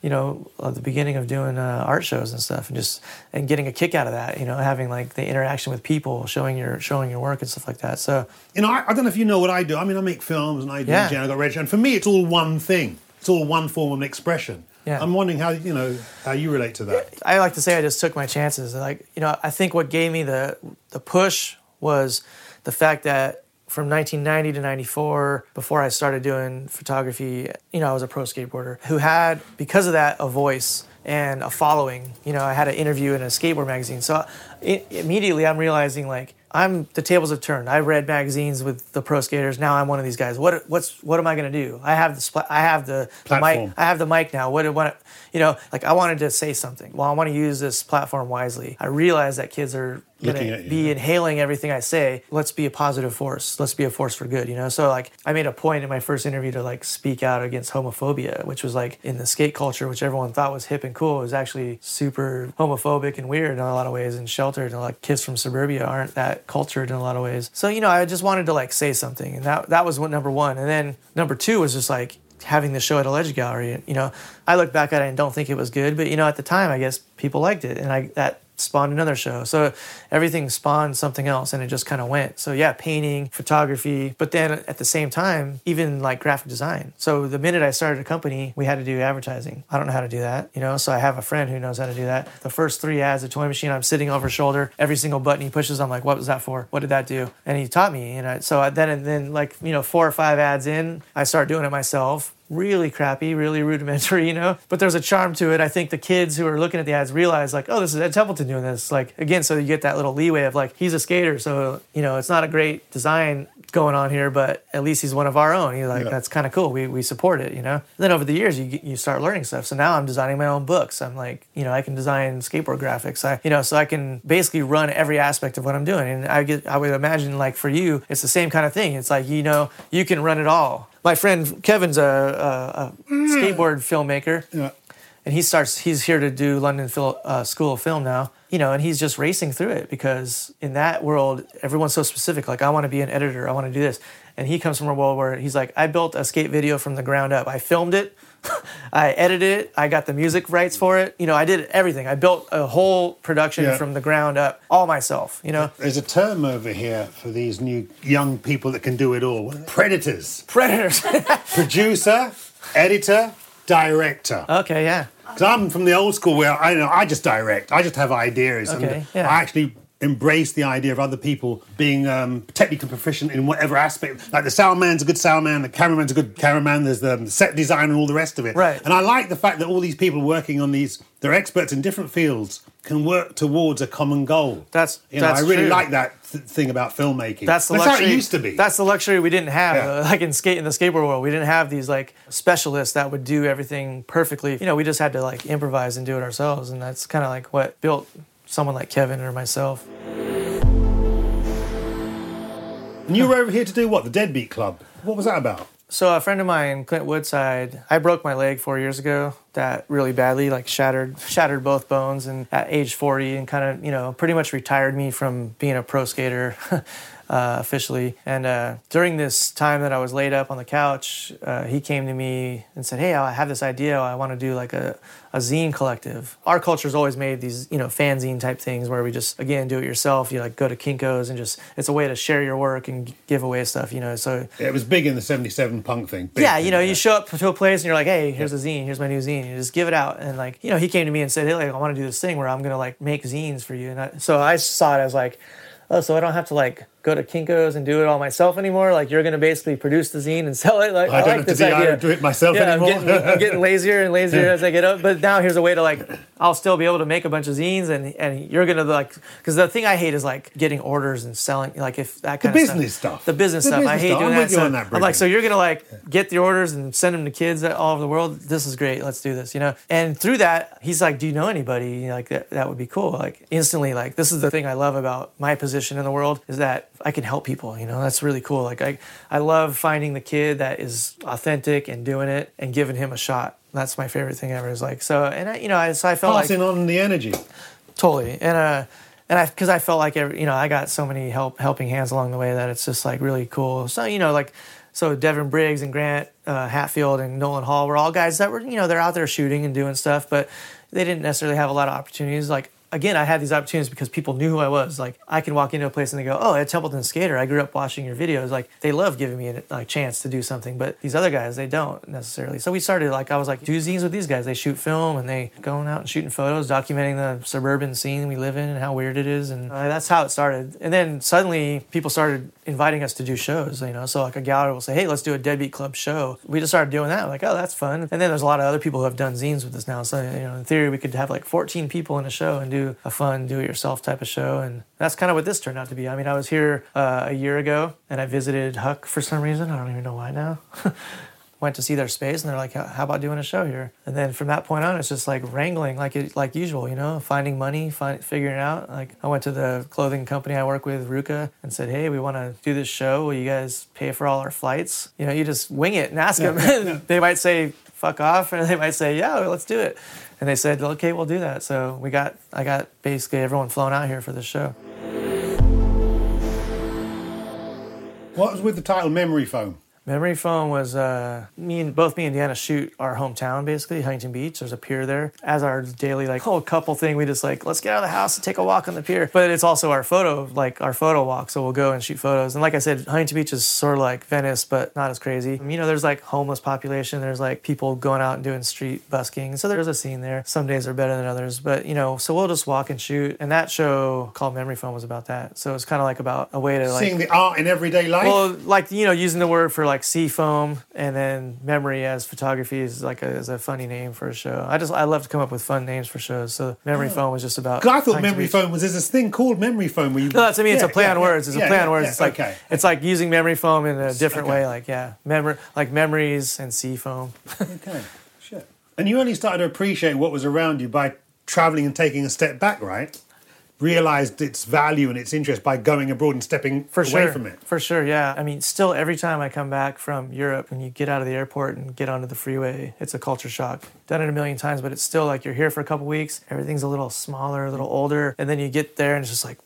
you know, at the beginning of doing uh, art shows and stuff, and just and getting a kick out of that. You know, having like the interaction with people, showing your showing your work and stuff like that. So You know, I, I don't know if you know what I do. I mean, I make films and I do Yeah. I got registered. And for me, it's all one thing. It's all one form of expression. Yeah. I'm wondering how you know how you relate to that. I like to say I just took my chances. Like, you know, I think what gave me the the push was the fact that from 1990 to 94, before I started doing photography, you know, I was a pro skateboarder who had, because of that, a voice and a following. You know, I had an interview in a skateboard magazine. So i immediately I'm realizing like I'm the tables have turned. I read magazines with the pro skaters. Now I'm one of these guys. What what's what am I going to do? I have the I have the, the mic. I have the mic now. What what you want? You know? Like I wanted to say something. Well, I want to use this platform wisely. I realize that kids are going Looking at to you. be inhaling everything I say. Let's be a positive force. Let's be a force for good. You know. So like I made a point in my first interview to like speak out against homophobia, which was like in the skate culture, which everyone thought was hip and cool, it was actually super homophobic and weird in a lot of ways and sheltered. And like kids from suburbia aren't that cultured in a lot of ways. So you know, I just wanted to like say something, and that that was what number one. And then number two was just like having the show at Alleged Gallery. You know, I look back at it and don't think it was good, but you know, at the time, I guess people liked it, and I that spawned another show. So everything spawned something else, and it just kind of went. So yeah, painting, photography, but then at the same time, even like graphic design. So the minute I started a company, we had to do advertising. I don't know how to do that, you know. So I have a friend who knows how to do that. The first three ads, the toy machine, I'm sitting over shoulder. Every single button he pushes, I'm like, what was that for? What did that do? And he taught me, and I, so then and then like you know four or five ads in, I start doing it myself really crappy, really rudimentary, you know. But there's a charm to it. I think the kids who are looking at the ads realize, like, oh, this is Ed Templeton doing this. Like, again, so you get that little leeway of like, he's a skater, so you know, it's not a great design going on here, but at least he's one of our own. He's like, Yeah. that's kind of cool. We, we support it, you know. then over the years, you you start learning stuff. So now I'm designing my own books. I'm like, you know, I can design skateboard graphics. I, you know, so I can basically run every aspect of what I'm doing. And I get, I would imagine, like for you, it's the same kind of thing. It's like, you know, you can run it all. My friend Kevin's a, a, a mm. skateboard filmmaker Yeah. And he starts he's here to do london Phil, uh, school of film now you know and he's just racing through it because in that world everyone's so specific like i want to be an editor i want to do this and he comes from a world where he's like i built a skate video from the ground up i filmed it i edited it i got the music rights for it you know i did everything i built a whole production Yeah. from the ground up all myself you know There's a term over here for these new young people that can do it all. What are they? Predators. predators Producer, editor, director. okay yeah Because I'm from the old school where I know I just direct. I just have ideas. and yeah. I actually embrace the idea of other people being um, technically proficient in whatever aspect. Like the sound man's a good sound man, the cameraman's a good cameraman. There's the set design and all the rest of it. Right. And I like the fact that all these people working on these, they're experts in different fields, can work towards a common goal. That's- you know, that's I really true. like that th- thing about filmmaking. That's the how luxury. it used to be. That's the luxury we didn't have. Yeah. uh, like in skate in the skateboard world, we didn't have these like specialists that would do everything perfectly. You know, we just had to like improvise and do it ourselves, and that's kind of like what built someone like Kevin or myself. and you were over here to do what? The Deadbeat Club. What was that about? So a friend of mine, Clint Woodside, I broke my leg four years ago. That really badly, like shattered, shattered both bones, and at age 40, and kind of, you know, pretty much retired me from being a pro skater. Uh, officially, and uh, during this time that I was laid up on the couch, uh, he came to me and said, "Hey, I have this idea. I want to do like a, a zine collective. Our culture's always made these, you know, fanzine type things where we just again do it yourself. You like go to Kinkos and just it's a way to share your work and give away stuff. You know, so It was big in the 77 punk thing. Big yeah, you know, you show up to a place and you're like, hey, here's a zine, here's my new zine. You just give it out. And like, you know, he came to me and said, hey, like, I want to do this thing where I'm going to like make zines for you. And I, so I saw it as like, oh, so I don't have to like go to Kinko's and do it all myself anymore. Like you're going to basically produce the zine and sell it. Like I I, don't like have to this idea. do it myself yeah, anymore. I'm getting, I'm getting lazier and lazier as I get up. But now here's a way to like, I'll still be able to make a bunch of zines and, and you're going to like, because the thing I hate is like getting orders and selling, like if that kind of business stuff. The business The stuff. I hate stuff. doing I'm that. So that, I'm like, so you're gonna like get the orders and send them to kids all over the world. This is great. Let's do this. You know. And through that, he's like, "Do you know anybody? You know, like that? That would be cool." Like instantly, like this is the thing I love about my position in the world is that I can help people. You know, that's really cool. Like I, I love finding the kid that is authentic and doing it and giving him a shot. That's my favorite thing ever. Is like so, and I, you know, I, so I felt like Passing on the energy. totally and uh and i because i felt like every, you know i got so many help helping hands along the way that it's just like really cool so you know like So Devin Briggs and Grant uh, Hatfield and Nolan Hall were all guys that were, you know, they're out there shooting and doing stuff, but they didn't necessarily have a lot of opportunities. Like again, I had these opportunities because people knew who I was. Like I can walk into a place and they go, "Oh, Ed Templeton skater. I grew up watching your videos." Like they love giving me a chance to do something, but these other guys they don't necessarily. So we started like I was like do zines with these guys. They shoot film and they going out and shooting photos, documenting the suburban scene we live in and how weird it is, and uh, that's how it started. And then suddenly people started inviting us to do shows. You know, so like a gallery will say, "Hey, let's do a Deadbeat Club show." We just started doing that. Like, oh, that's fun. And then there's a lot of other people who have done zines with us now. So you know, in theory, we could have like 14 people in a show and do a fun do it yourself type of show. And that's kind of what this turned out to be. I mean, I was here uh, a year ago and I visited Huck for some reason. I don't even know why now. Went to see their space and they're like, "How about doing a show here?" And then from that point on, it's just like wrangling, like it, like usual, you know, finding money, find, figuring it out. Like I went to the clothing company I work with, RVCA, and said, "Hey, we want to do this show. Will you guys pay for all our flights?" You know, you just wing it and ask them. they might say, "Fuck off," and they might say, "Yeah, let's do it." And they said, "Okay, we'll do that." So we got, I got basically everyone flown out here for the show. What was with the title Memory Foam? Memory foam was uh, me and both me and Deanna shoot our hometown basically, Huntington Beach. There's a pier there. As our daily like whole couple thing, we just like let's get out of the house and take a walk on the pier. But it's also our photo like our photo walk, so we'll go and shoot photos. And like I said, Huntington Beach is sort of like Venice, but not as crazy. You know, there's like homeless population. There's like people going out and doing street busking. So there's a scene there. Some days are better than others, but you know, so we'll just walk and shoot. And that show called Memory Foam was about that. So it's kind of like about a way to like Seeing the art in everyday life? well, like you know, using the word for like sea foam and then memory as photography is like a, is a funny name for a show. I just I love to come up with fun names for shows. So memory oh. foam was just about. I thought memory foam was there's this thing called memory foam where you. No, that's I mean it's a play yeah, on words. It's yeah, a play yeah, on words. yeah, it's like okay. it's like using memory foam in a different Okay. way. Like yeah, memory like memories and sea foam. Okay, shit. And you only started to appreciate what was around you by traveling and taking a step back, right? Realized its value and its interest by going abroad and stepping For away sure. from it. For sure, yeah. I mean, still, every time I come back from Europe and you get out of the airport and get onto the freeway, it's a culture shock. Done it a million times, but it's still like you're here for a couple weeks, everything's a little smaller, a little older, and then you get there and it's just like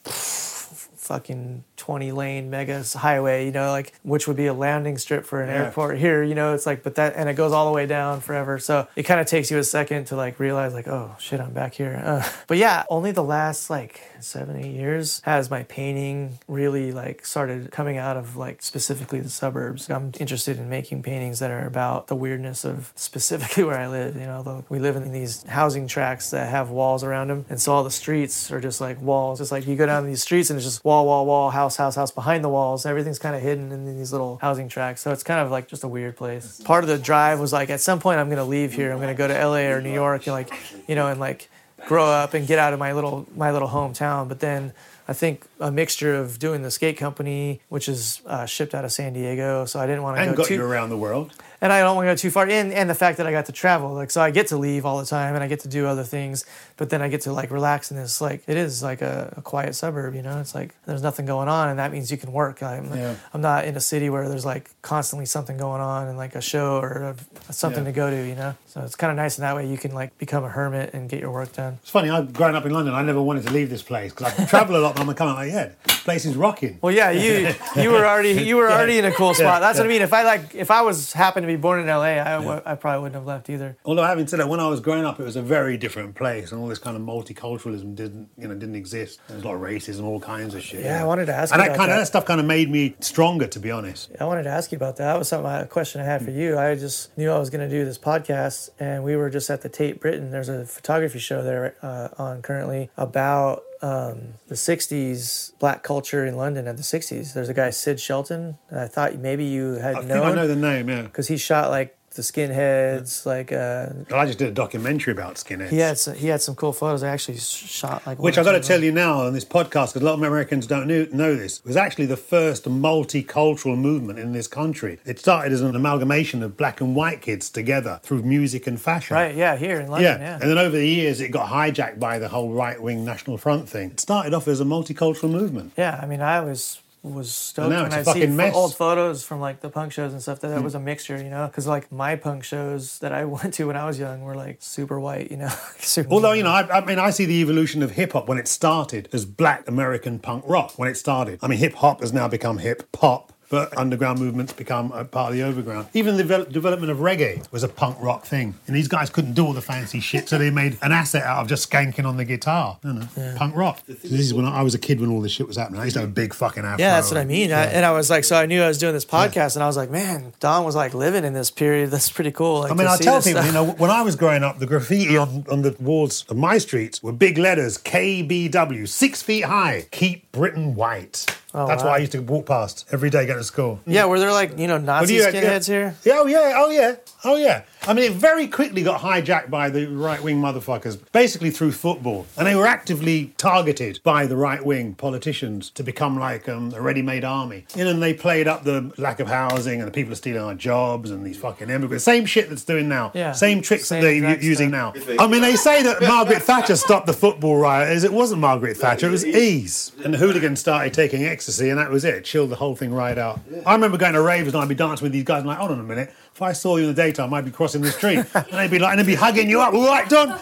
fucking 20 lane mega highway, you know, like which would be a landing strip for an Yeah. airport here, you know, it's like, but that, and it goes all the way down forever. So it kind of takes you a second to like realize, like, oh shit, I'm back here. Uh, but yeah, only the last like seven, eight years has my painting really like started coming out of like specifically the suburbs. I'm interested in making paintings that are about the weirdness of specifically where I live. You know, the, we live in these housing tracts that have walls around them. And so all the streets are just like walls. It's like you go down these streets and it's just wall, wall, wall, house, house, house behind the walls. Everything's kind of hidden in these little housing tracks. So it's kind of like just a weird place. Part of the drive was like, at some point, I'm going to leave here. I'm going to go to LA or New York and like, you know, and like grow up and get out of my little, my little hometown. But then I think a mixture of doing the skate company, which is uh, shipped out of San Diego. So I didn't want to And go got too you around the world. And I don't want to go too far in, and the fact that I got to travel, like, so I get to leave all the time, and I get to do other things, but then I get to like relax in this, like, it is like a, a quiet suburb, you know. It's like there's nothing going on, and that means you can work. I'm, Yeah. I'm not in a city where there's like constantly something going on and like a show or a, something Yeah. to go to, you know. So it's kind of nice in that way. You can like become a hermit and get your work done. It's funny, I've grown up in London. I never wanted to leave this place because I travel a lot and I'm coming like, yeah, place is rocking. Well, yeah, you you were already you were already in a cool spot. That's what I mean. If I like, if I was happened to be born in LA, I, w- I probably wouldn't have left either. Although having said that, when I was growing up, it was a very different place, and all this kind of multiculturalism didn't, you know, didn't exist. There was a lot of racism, all kinds of shit. Yeah, I wanted to ask and you that about kind of that. that stuff kind of made me stronger, to be honest. I wanted to ask you about that. That was something a question I had for you. I just knew I was going to do this podcast, and we were just at the Tate Britain. There's a photography show there uh, on currently about um, the '60s black culture in London at the '60s. There's a guy Syd Shelton. And I thought maybe you had I think I know the name. Yeah, because he shot like the skinheads. Like uh, Well, I just did a documentary about skinheads. he had some, he had some cool photos. I actually shot like Which I got to tell you now on this podcast, because a lot of Americans don't know, know this, it was actually the first multicultural movement in this country. It started as an amalgamation of black and white kids together through music and fashion. Right? Yeah, here in London. Yeah. Yeah. and then over the years it got hijacked by the whole right-wing National Front thing. It started off as a multicultural movement. Yeah, I mean, I was was stoked when I see old photos from like the punk shows and stuff. That that hmm. was a mixture, you know, because like my punk shows that I went to when I was young were like super white, you know. super Although you know, I, I mean, I see the evolution of hip hop when it started as Black American punk rock. When it started, I mean, hip hop has now become hip hop. But underground movements become a part of the overground. Even the devel- development of reggae was a punk rock thing. And these guys couldn't do all the fancy shit, so they made an asset out of just skanking on the guitar. You know, punk rock. This is when I, I was a kid when all this shit was happening. I used to have a big fucking afro. Yeah, that's what I mean. I, and I was like, so I knew I was doing this podcast, and I was like, man, Don was like living in this period. That's pretty cool. Like, I mean, I tell people, stuff. you know, when I was growing up, the graffiti on, on the walls of my streets were big letters KBW, six feet high, keep Britain white. Oh, that's wow. what I used to walk past every day to school. Yeah, were there like you know Nazi you- skinheads here? Yeah, oh yeah, oh yeah, oh yeah. I mean, it very quickly got hijacked by the right wing motherfuckers, basically through football, and they were actively targeted by the right wing politicians to become like um, a ready made army. You know, and they played up the lack of housing and the people are stealing our jobs and these fucking immigrants. Same shit that's doing now. Yeah. Same tricks Same that they're using stuff. now. I mean, they say that Margaret Thatcher stopped the football riot. It wasn't Margaret Thatcher, it was E's. And the hooligans started taking ecstasy, and that was it. Chilled the whole thing right out. I remember going to raves and I'd be dancing with these guys, and like, hold on a minute. If I saw you in the daytime, I'd be crossing the street, and they'd be like, and they'd be hugging you up. All right, Don.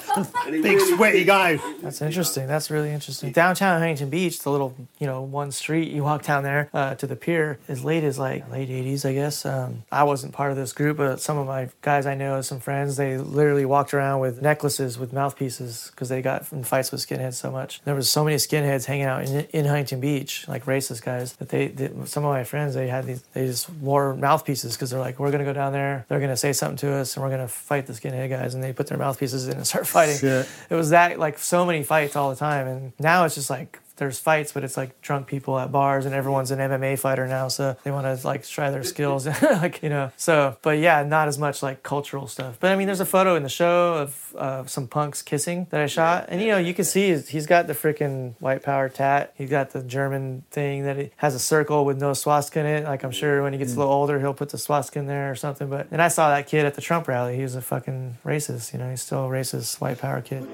And big sweaty guy. That's interesting. That's really interesting. Downtown Huntington Beach, the little you know one street you walk down there uh, to the pier, as late as like late '80s, I guess. Um, I wasn't part of this group, but some of my guys I know, some friends, they literally walked around with necklaces with mouthpieces because they got in fights with skinheads so much. There was so many skinheads hanging out in, in Huntington Beach, like racist guys, that they, they some of my friends they had these they just wore mouthpieces because they're like, we're gonna go down there, they're gonna say something to us, and we're gonna fight the skinhead guys, and they put their mouthpieces in and start fighting. Shit. It was that like so many fights all the time, and now it's just like there's fights, but it's like drunk people at bars, and everyone's an MMA fighter now, so they want to like try their skills, like you know. So, but yeah, not as much like cultural stuff. But I mean, there's a photo in the show of uh, some punks kissing that I shot, and you know, you can see he's- he's got the freaking white power tat. He's got the German thing that it has a circle with no swastika in it. Like I'm sure when he gets a little older, he'll put the swastika in there or something. But and I saw that kid at the Trump rally. He was a fucking racist. You know, he's still a racist white power kid.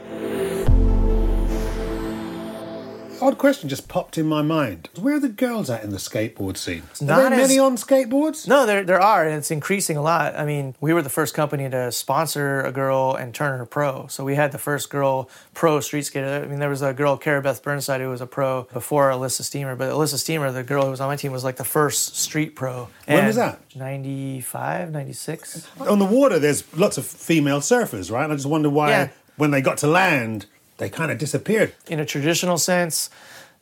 Odd question just popped in my mind. Where are the girls at in the skateboard scene? Are not there many on skateboards? No, there there are, and it's increasing a lot. I mean, we were the first company to sponsor a girl and turn her pro. So we had the first girl pro street skater. I mean, there was a girl, Cara Beth Burnside, who was a pro before Elissa Steamer. But Elissa Steamer, the girl who was on my team, was like the first street pro. When was that? 95, 96. On the water, there's lots of female surfers, right? And I just wonder why, Yeah. when they got to land, they kind of disappeared. in a traditional sense,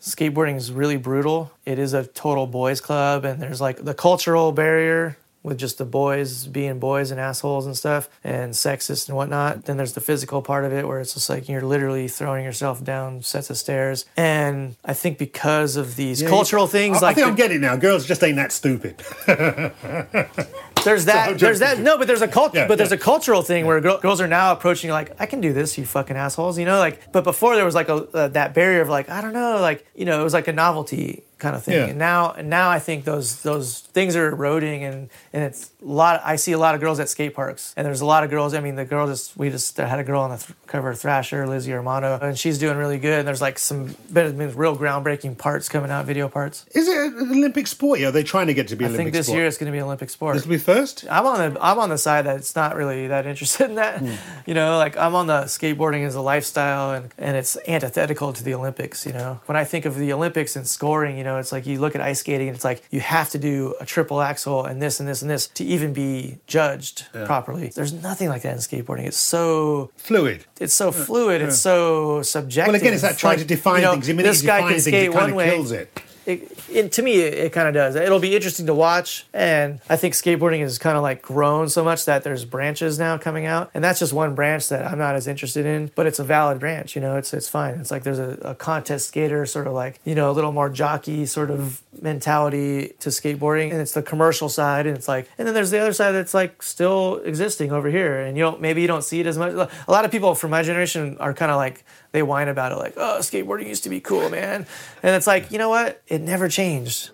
skateboarding is really brutal. It is a total boys club, and there's like the cultural barrier with just the boys being boys and assholes and stuff and sexist and whatnot. Then there's the physical part of it where it's just like you're literally throwing yourself down sets of stairs. And I think because of these Yeah, cultural things, I, like I think the- I'm getting it now. Girls just ain't that stupid. there's that there's that no but there's a culture Yeah, but there's yeah. a cultural thing where girl, girls are now approaching like i can do this you fucking assholes you know like but before there was like a uh, that barrier of like i don't know like you know it was like a novelty kind of thing Yeah. and now and now i think those those things are eroding and and it's a lot i see a lot of girls at skate parks and there's a lot of girls i mean the girl just we just had a girl on the th- cover of thrasher lizzie armanto and she's doing really good and there's like some been, real groundbreaking parts coming out video parts Is it an Olympic sport? Yeah, are they trying to get to be i Olympic think this sport? year it's going to be an olympic sport This will be first? I'm on the I'm on the side that it's not really that interested in that. Hmm. You know, like I'm on the skateboarding as a lifestyle and, and it's antithetical to the Olympics, you know. When I think of the Olympics and scoring, you know, it's like you look at ice skating and it's like you have to do a triple axel and this and this and this to even be judged properly. There's nothing like that in skateboarding. It's so Fluid. it's so fluid, it's so subjective. Well, again, it's that trying Like, to define you know, things. I mean, this guy can skate it kind one of way kills it. It, it, to me, it, it kind of does. It'll be interesting to watch, and I think skateboarding has kind of like grown so much that there's branches now coming out, and that's just one branch that I'm not as interested in, but it's a valid branch. You know, it's it's fine. It's like there's a, a contest skater, sort of like you know a little more jockey sort of mentality to skateboarding, and it's the commercial side, and it's like, and then there's the other side that's like still existing over here, and you don't maybe you don't see it as much. A lot of people from my generation are kind of like they whine about it, like, oh, skateboarding used to be cool, man, and it's like, you know what? It never changed.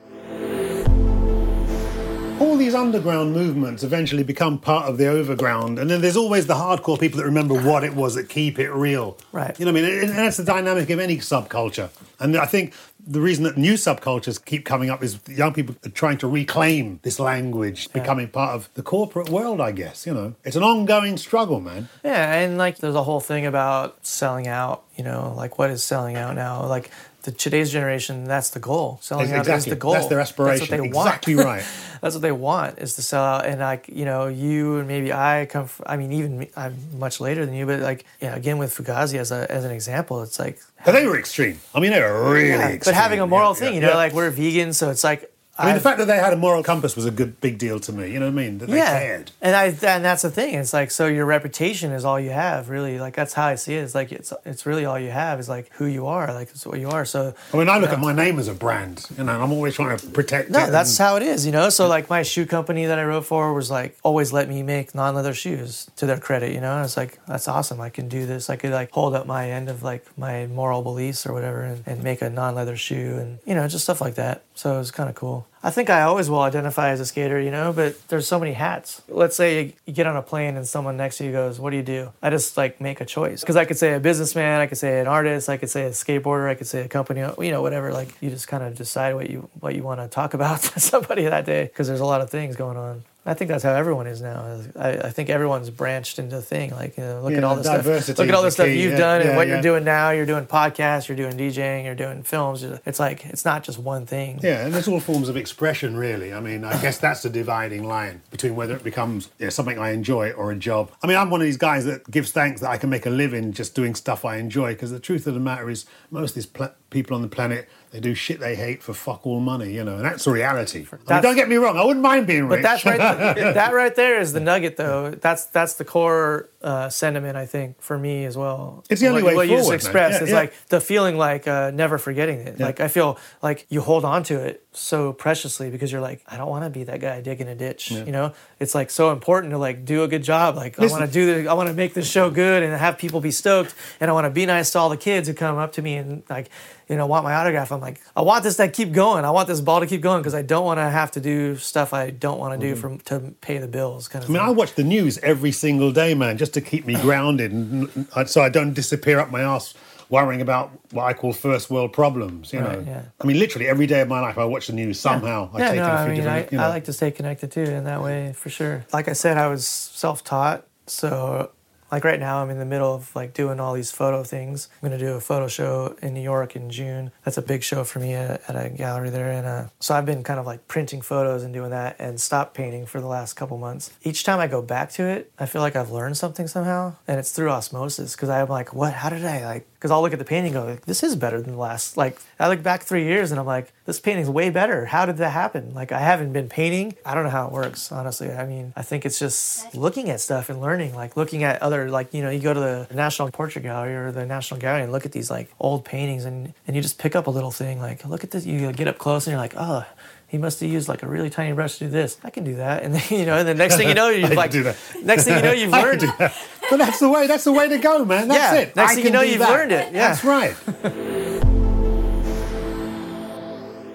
all these underground movements eventually become part of the overground, and then there's always the hardcore people that remember what it was that keep it real. Right. You know what I mean? And that's the dynamic of any subculture. And I think the reason that new subcultures keep coming up is young people are trying to reclaim this language, becoming part of the corporate world, I guess. You know, it's an ongoing struggle, man. Yeah, and like there's a whole thing about selling out, you know, like what is selling out now? Like the today's generation, that's the goal. Selling out is the goal. That's their aspiration. That's what they Exactly want. right. that's what they want is to sell out. And like you know, you and maybe I come. From, I mean, even me, I'm much later than you, but like yeah, again with Fugazi as a as an example, it's like But they were extreme. I mean, they were really yeah, extreme. but having a moral Yeah, thing, yeah, you know, like we're vegan, so it's like I mean, the fact that they had a moral compass was a good big deal to me. You know what I mean? That they cared. And I and that's the thing. It's like so your reputation is all you have, really. Like that's how I see it. It's like it's it's really all you have is like who you are. Like it's what you are. So I mean, I look at my name as a brand. You know, and I'm always trying to protect no, that's and- how it is, you know. So like my shoe company that I wrote for was like always let me make non-leather shoes to their credit, you know. And it's like that's awesome. I can do this. I could like hold up my end of like my moral beliefs or whatever, and, and make a non-leather shoe, and you know, just stuff like that. So it was kind of cool. I think I always will identify as a skater, you know, but there's so many hats. Let's say you, get on a plane and someone next to you goes, What do you do? I just like make a choice. Because I could say a businessman, I could say an artist, I could say a skateboarder, I could say a company, you know, whatever. Like you just kind of decide what you what you want to talk about to somebody that day because there's a lot of things going on. I think that's how everyone is now. I, I think everyone's branched into a thing. Like, you know, look at all the stuff. Look at all this stuff key. you've Yeah, done and what yeah. you're doing now. You're doing podcasts, you're doing DJing, you're doing films. It's like it's not just one thing. Yeah, and it's all forms of expression, really. I mean, I guess that's the dividing line between whether it becomes you know, something I enjoy or a job. I mean, I'm one of these guys that gives thanks that I can make a living just doing stuff I enjoy, because the truth of the matter is, most of these pla- people on the planet, they do shit they hate for fuck all money, you know, and that's the reality. I mean, don't get me wrong, I wouldn't mind being But rich. that's right. that right there is the nugget, though. That's that's the core uh, sentiment, I think, for me as well. It's the only what, way what you just forward, expressed Yeah, is yeah. like the feeling like uh, never forgetting it. Like I feel like you hold on to it so preciously because you're like, I don't want to be that guy digging a ditch. You know, it's like so important to like do a good job. Like I want to do the, I want to make this show good and have people be stoked, and I want to be nice to all the kids who come up to me and like. You know, want my autograph. I'm like, I want this to keep going. I want this ball to keep going because I don't want to have to do stuff I don't want to do from to pay the bills. Kind of. I mean, thing. I watch the news every single day, man, just to keep me grounded, and so I don't disappear up my ass worrying about what I call first world problems. You know, yeah. I mean, literally every day of my life, I watch the news somehow. I yeah, take no, I few mean. I, you know. I like to stay connected too in that way for sure. Like I said, I was self-taught, so like right now I'm in the middle of like doing all these photo things. I'm gonna do a photo show in New York in June. That's a big show for me at, at a gallery there, and uh, so I've been kind of like printing photos and doing that, and stopped painting for the last couple months. Each time I go back to it, I feel like I've learned something somehow, and it's through osmosis because I'm like, what? How did I like? Because I'll look at the painting and go, like, this is better than the last. Like I look back three years and I'm like, this painting's way better. How did that happen? Like I haven't been painting. I don't know how it works, honestly. I mean, I think it's just looking at stuff and learning, like looking at other, like you know, you go to the National Portrait Gallery or the National Gallery and look at these like old paintings and and you just pick up a little thing. Like look at this. You get up close and you're like, oh. He must have used like a really tiny brush to do this. I can do that, and then you know, and the next thing you know, you've like, do that. next thing you know, you've learned. do that. But that's the way. That's the way to go, man. That's Yeah, it. next I thing you know, you've that. learned it. Yeah. That's right.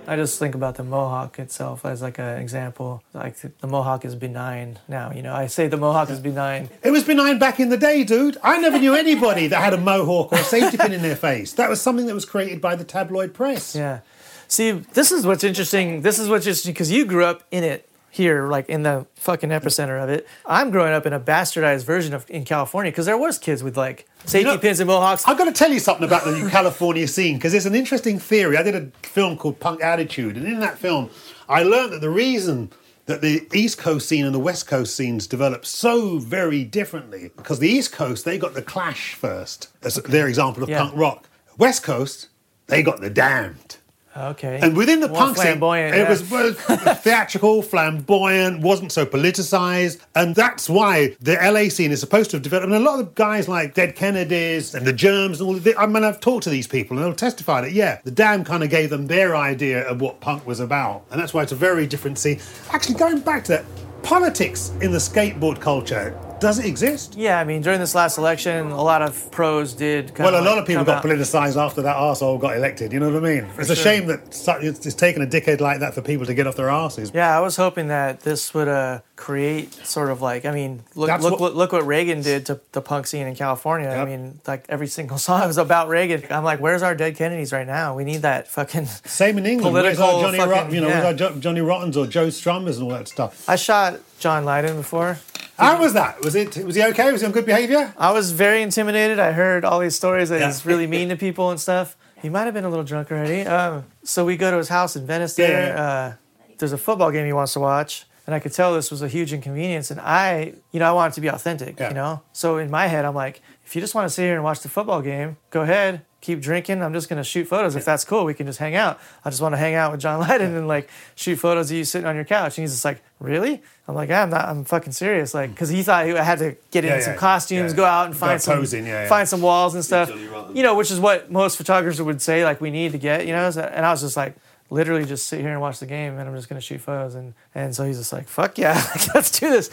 I just think about the mohawk itself as like an example. Like the mohawk is benign now. You know, I say the mohawk is benign. It was benign back in the day, dude. I never knew anybody that had a mohawk or a safety pin in their face. That was something that was created by the tabloid press. Yeah. See, this is what's interesting. This is what's interesting because you grew up in it here, like in the fucking epicenter of it. I'm growing up in a bastardized version of in California because there was kids with like safety You know, pins and mohawks. I've got to tell you something about the California scene because it's an interesting theory. I did a film called Punk Attitude, and in that film, I learned that the reason that the East Coast scene and the West Coast scenes developed so very differently because the East Coast they got the Clash first. That's their example of Yeah. punk rock. West Coast they got the Damned. Okay. And within the More punk flamboyant, scene, it yeah. was was theatrical, flamboyant, wasn't so politicized, and that's why the LA scene is supposed to have developed. I And a lot of guys like Dead Kennedys and the Germs and all this, I mean, I've talked to these people and they'll testify that yeah, the Damned kind of gave them their idea of what punk was about, and that's why it's a very different scene. Actually, going back to that, politics in the skateboard culture does it exist? yeah, I mean, during this last election, a lot of pros did. Kind Well, a lot of people got out. politicised after that arsehole got elected. You know what I mean? it's a shame that it's, taken a decade like that for people to get off their asses. Yeah, I was hoping that this would uh, create sort of like I mean, look That's look what- look what Reagan did to the punk scene in California. I mean, like every single song was about Reagan. I'm like, where's our dead Kennedys right now? We need that fucking. Same in England. Where's Political our Johnny fucking- Rotten, you know, yeah. where's our jo- Johnny Rottens or Joe Strummers and all that stuff. I shot John Lydon before. How was that? Was it? Was he okay? Was he on good behaviour? I was very intimidated. I heard all these stories that Yeah. he's really mean to people and stuff. He might have been a little drunk already. Um, so we go to his house in Venice. There, Yeah. uh, there's a football game he wants to watch, and I could tell this was a huge inconvenience. And I, you know, I want it to be authentic. Yeah. You know, so in my head, I'm like, if you just want to sit here and watch the football game, go ahead. Keep drinking. I'm just gonna shoot photos. If that's cool, we can just hang out. I just want to hang out with John Lydon and like shoot photos of you sitting on your couch. And he's just like, really? I'm like, yeah, I'm not. I'm fucking serious. Like, hmm. because he thought he had to get in Yeah, some yeah, costumes, yeah. go out and Go find some, posing, yeah, yeah. find some walls and stuff. You. You know, which is what most photographers would say, like we need to get. You know, So- and I was just like, literally just sit here and watch the game, and I'm just gonna shoot photos. And and so he's just like, fuck yeah, let's do this.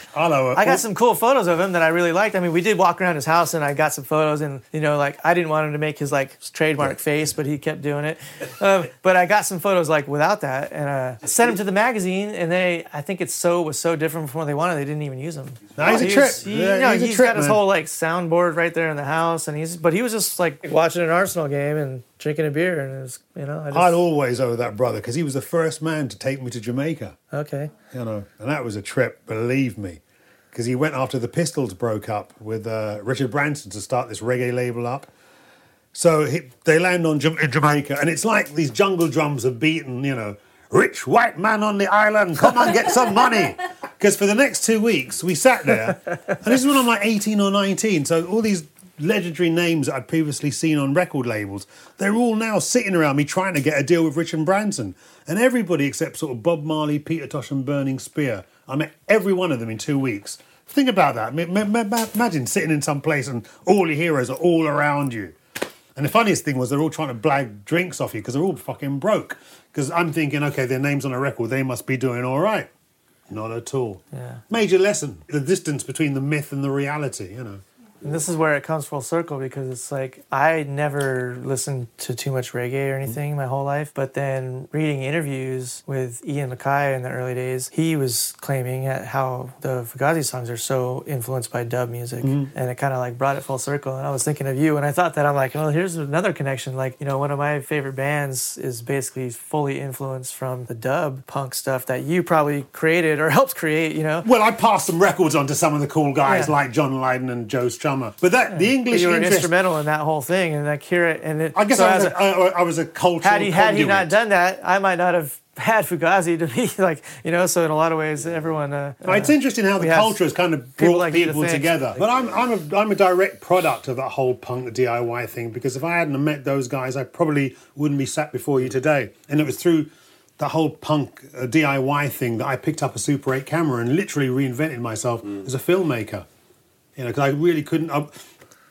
I got some cool photos of him that I really liked. I mean, we did walk around his house, and I got some photos, and you know, like I didn't want him to make his like trademark face, but he kept doing it. Um, but I got some photos like without that, and uh, sent them to the magazine, and they, I think it's so was so different from what they wanted, they didn't even use them. No, he's a trip. He, Yeah, know, he's he's trip, got his man. whole like soundboard right there in the house, and he's but he was just like watching an Arsenal game and drinking a beer, and it was you know I just I'd always owe that brother because he was the first man to take me to Jamaica. Okay. You know, and that was a trip, believe me, because he went after the Pistols broke up with uh, Richard Branson to start this reggae label up. So he, they land on in Jamaica, and it's like these jungle drums are beaten. You know, rich white man on the island, come on, get some money. Because for the next two weeks we sat there, and this is when I'm like 18 or 19. So all these legendary names that I'd previously seen on record labels, they're all now sitting around me trying to get a deal with Richard Branson. And everybody except sort of Bob Marley, Peter Tosh, and Burning Spear. I met every one of them in two weeks. Think about that. Ma- ma- ma- Imagine sitting in some place and all your heroes are all around you. And the funniest thing was they're all trying to blag drinks off you because they're all fucking broke. Because I'm thinking, okay, their name's on a record, they must be doing all right. Not at all. Yeah. Major lesson: the distance between the myth and the reality. You know. And this is where it comes full circle because it's like I never listened to too much reggae or mm-hmm. anything my whole life. But then reading interviews with Ian MacKaye in the early days, he was claiming at how the Fugazi songs are so influenced by dub music. Mm-hmm. And it kind of like brought it full circle. And I was thinking of you and I thought that I'm like, well, here's another connection. Like, you know, one of my favorite bands is basically fully influenced from the dub punk stuff that you probably created or helped create, you know? Well, I passed some records on to some of the cool guys Yeah. like John Lydon and Joe Strummer. But that the But English you were interest. instrumental in that whole thing, and like hear it, and it. I guess so I, was as a, I, I was a cultural. had he had he not done that, I might not have had Fugazi to be like you know. So in a lot of ways, everyone. Uh, Well, it's interesting how the culture has kind of people brought like you to people together. But I'm, I'm, a, I'm a direct product of that whole punk DIY thing because if I hadn't met those guys, I probably wouldn't be sat before you today. And it was through the whole punk uh, DIY thing that I picked up a Super 8 camera and literally reinvented myself as a filmmaker. You know, because I really couldn't. I,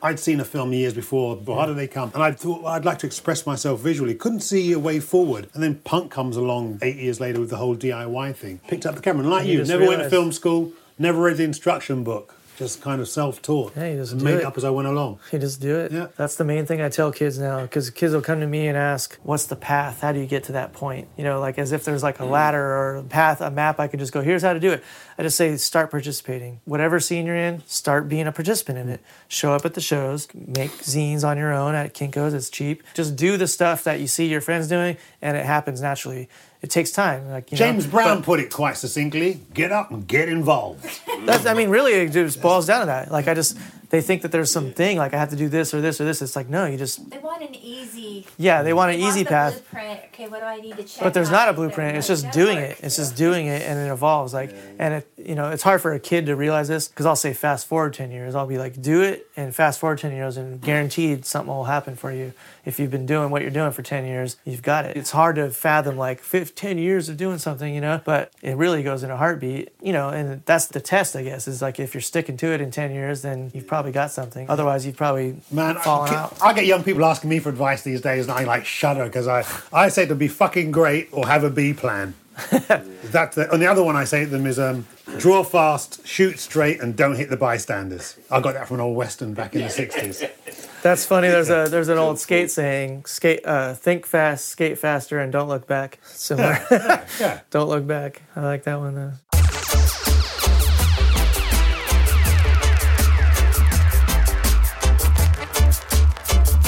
I'd seen a film years before, but how do they come? And I thought well, I'd like to express myself visually. Couldn't see a way forward. And then punk comes along eight years later with the whole DIY thing. Picked up the camera, and like you you, never went to film school, never read the instruction book, just kind of self-taught. Yeah, you just made it. up as I went along. You just do it. Yeah. That's the main thing I tell kids now because kids will come to me and ask, What's the path? How do you get to that point? You know, like as if there's like a mm. ladder or a path, a map, I could just go, Here's how to do it. I just say, Start participating. Whatever scene you're in, start being a participant in it. Show up at the shows, make zines on your own at Kinko's, it's cheap. Just do the stuff that you see your friends doing and it happens naturally. It takes time. Like you know, James Brown but- put it quite succinctly: "Get up and get involved." That's, I mean, really, it just boils down to that. Like, I just, they think that there's some thing, like I have to do this or this or this. It's like, no, you just, They want an easy. yeah, they want an they want easy the path. Blueprint. Okay, what do I need to check? But there's not a blueprint. It's just that doing it. It's just doing it, and it evolves. Like, and it, you know, it's hard for a kid to realize this because I'll say fast forward ten years. I'll be like, do it, and fast forward ten years, and guaranteed something will happen for you. If you've been doing what you're doing for ten years, you've got it. It's hard to fathom like fif- ten years of doing something, you know. But it really goes in a heartbeat, you know. And that's the test, I guess. Is like if you're sticking to it in ten years, then you've probably got something. Otherwise, you've probably Man, fallen I, out. I get young people asking me for advice these days, and I like shudder because I, I say to be fucking great or have a B plan. That's the, and the other one I say to them is um, draw fast, shoot straight, and don't hit the bystanders. I got that from an old western back in the '60s. That's funny. There's a there's an old skate saying: skate, uh, think fast, skate faster, and don't look back. Similar. Yeah. don't look back. I like that one. Though.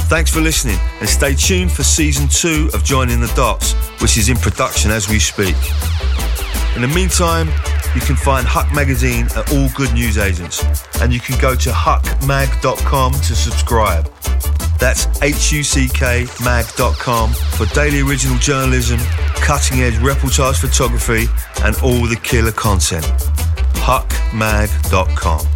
Thanks for listening and stay tuned for season two of Joining the Dots, which is in production as we speak. In the meantime, you can find Huck Magazine at all good newsagents and you can go to huckmag.com to subscribe. That's huckmag.com for daily original journalism, cutting edge reportage photography, and all the killer content. huckmag.com.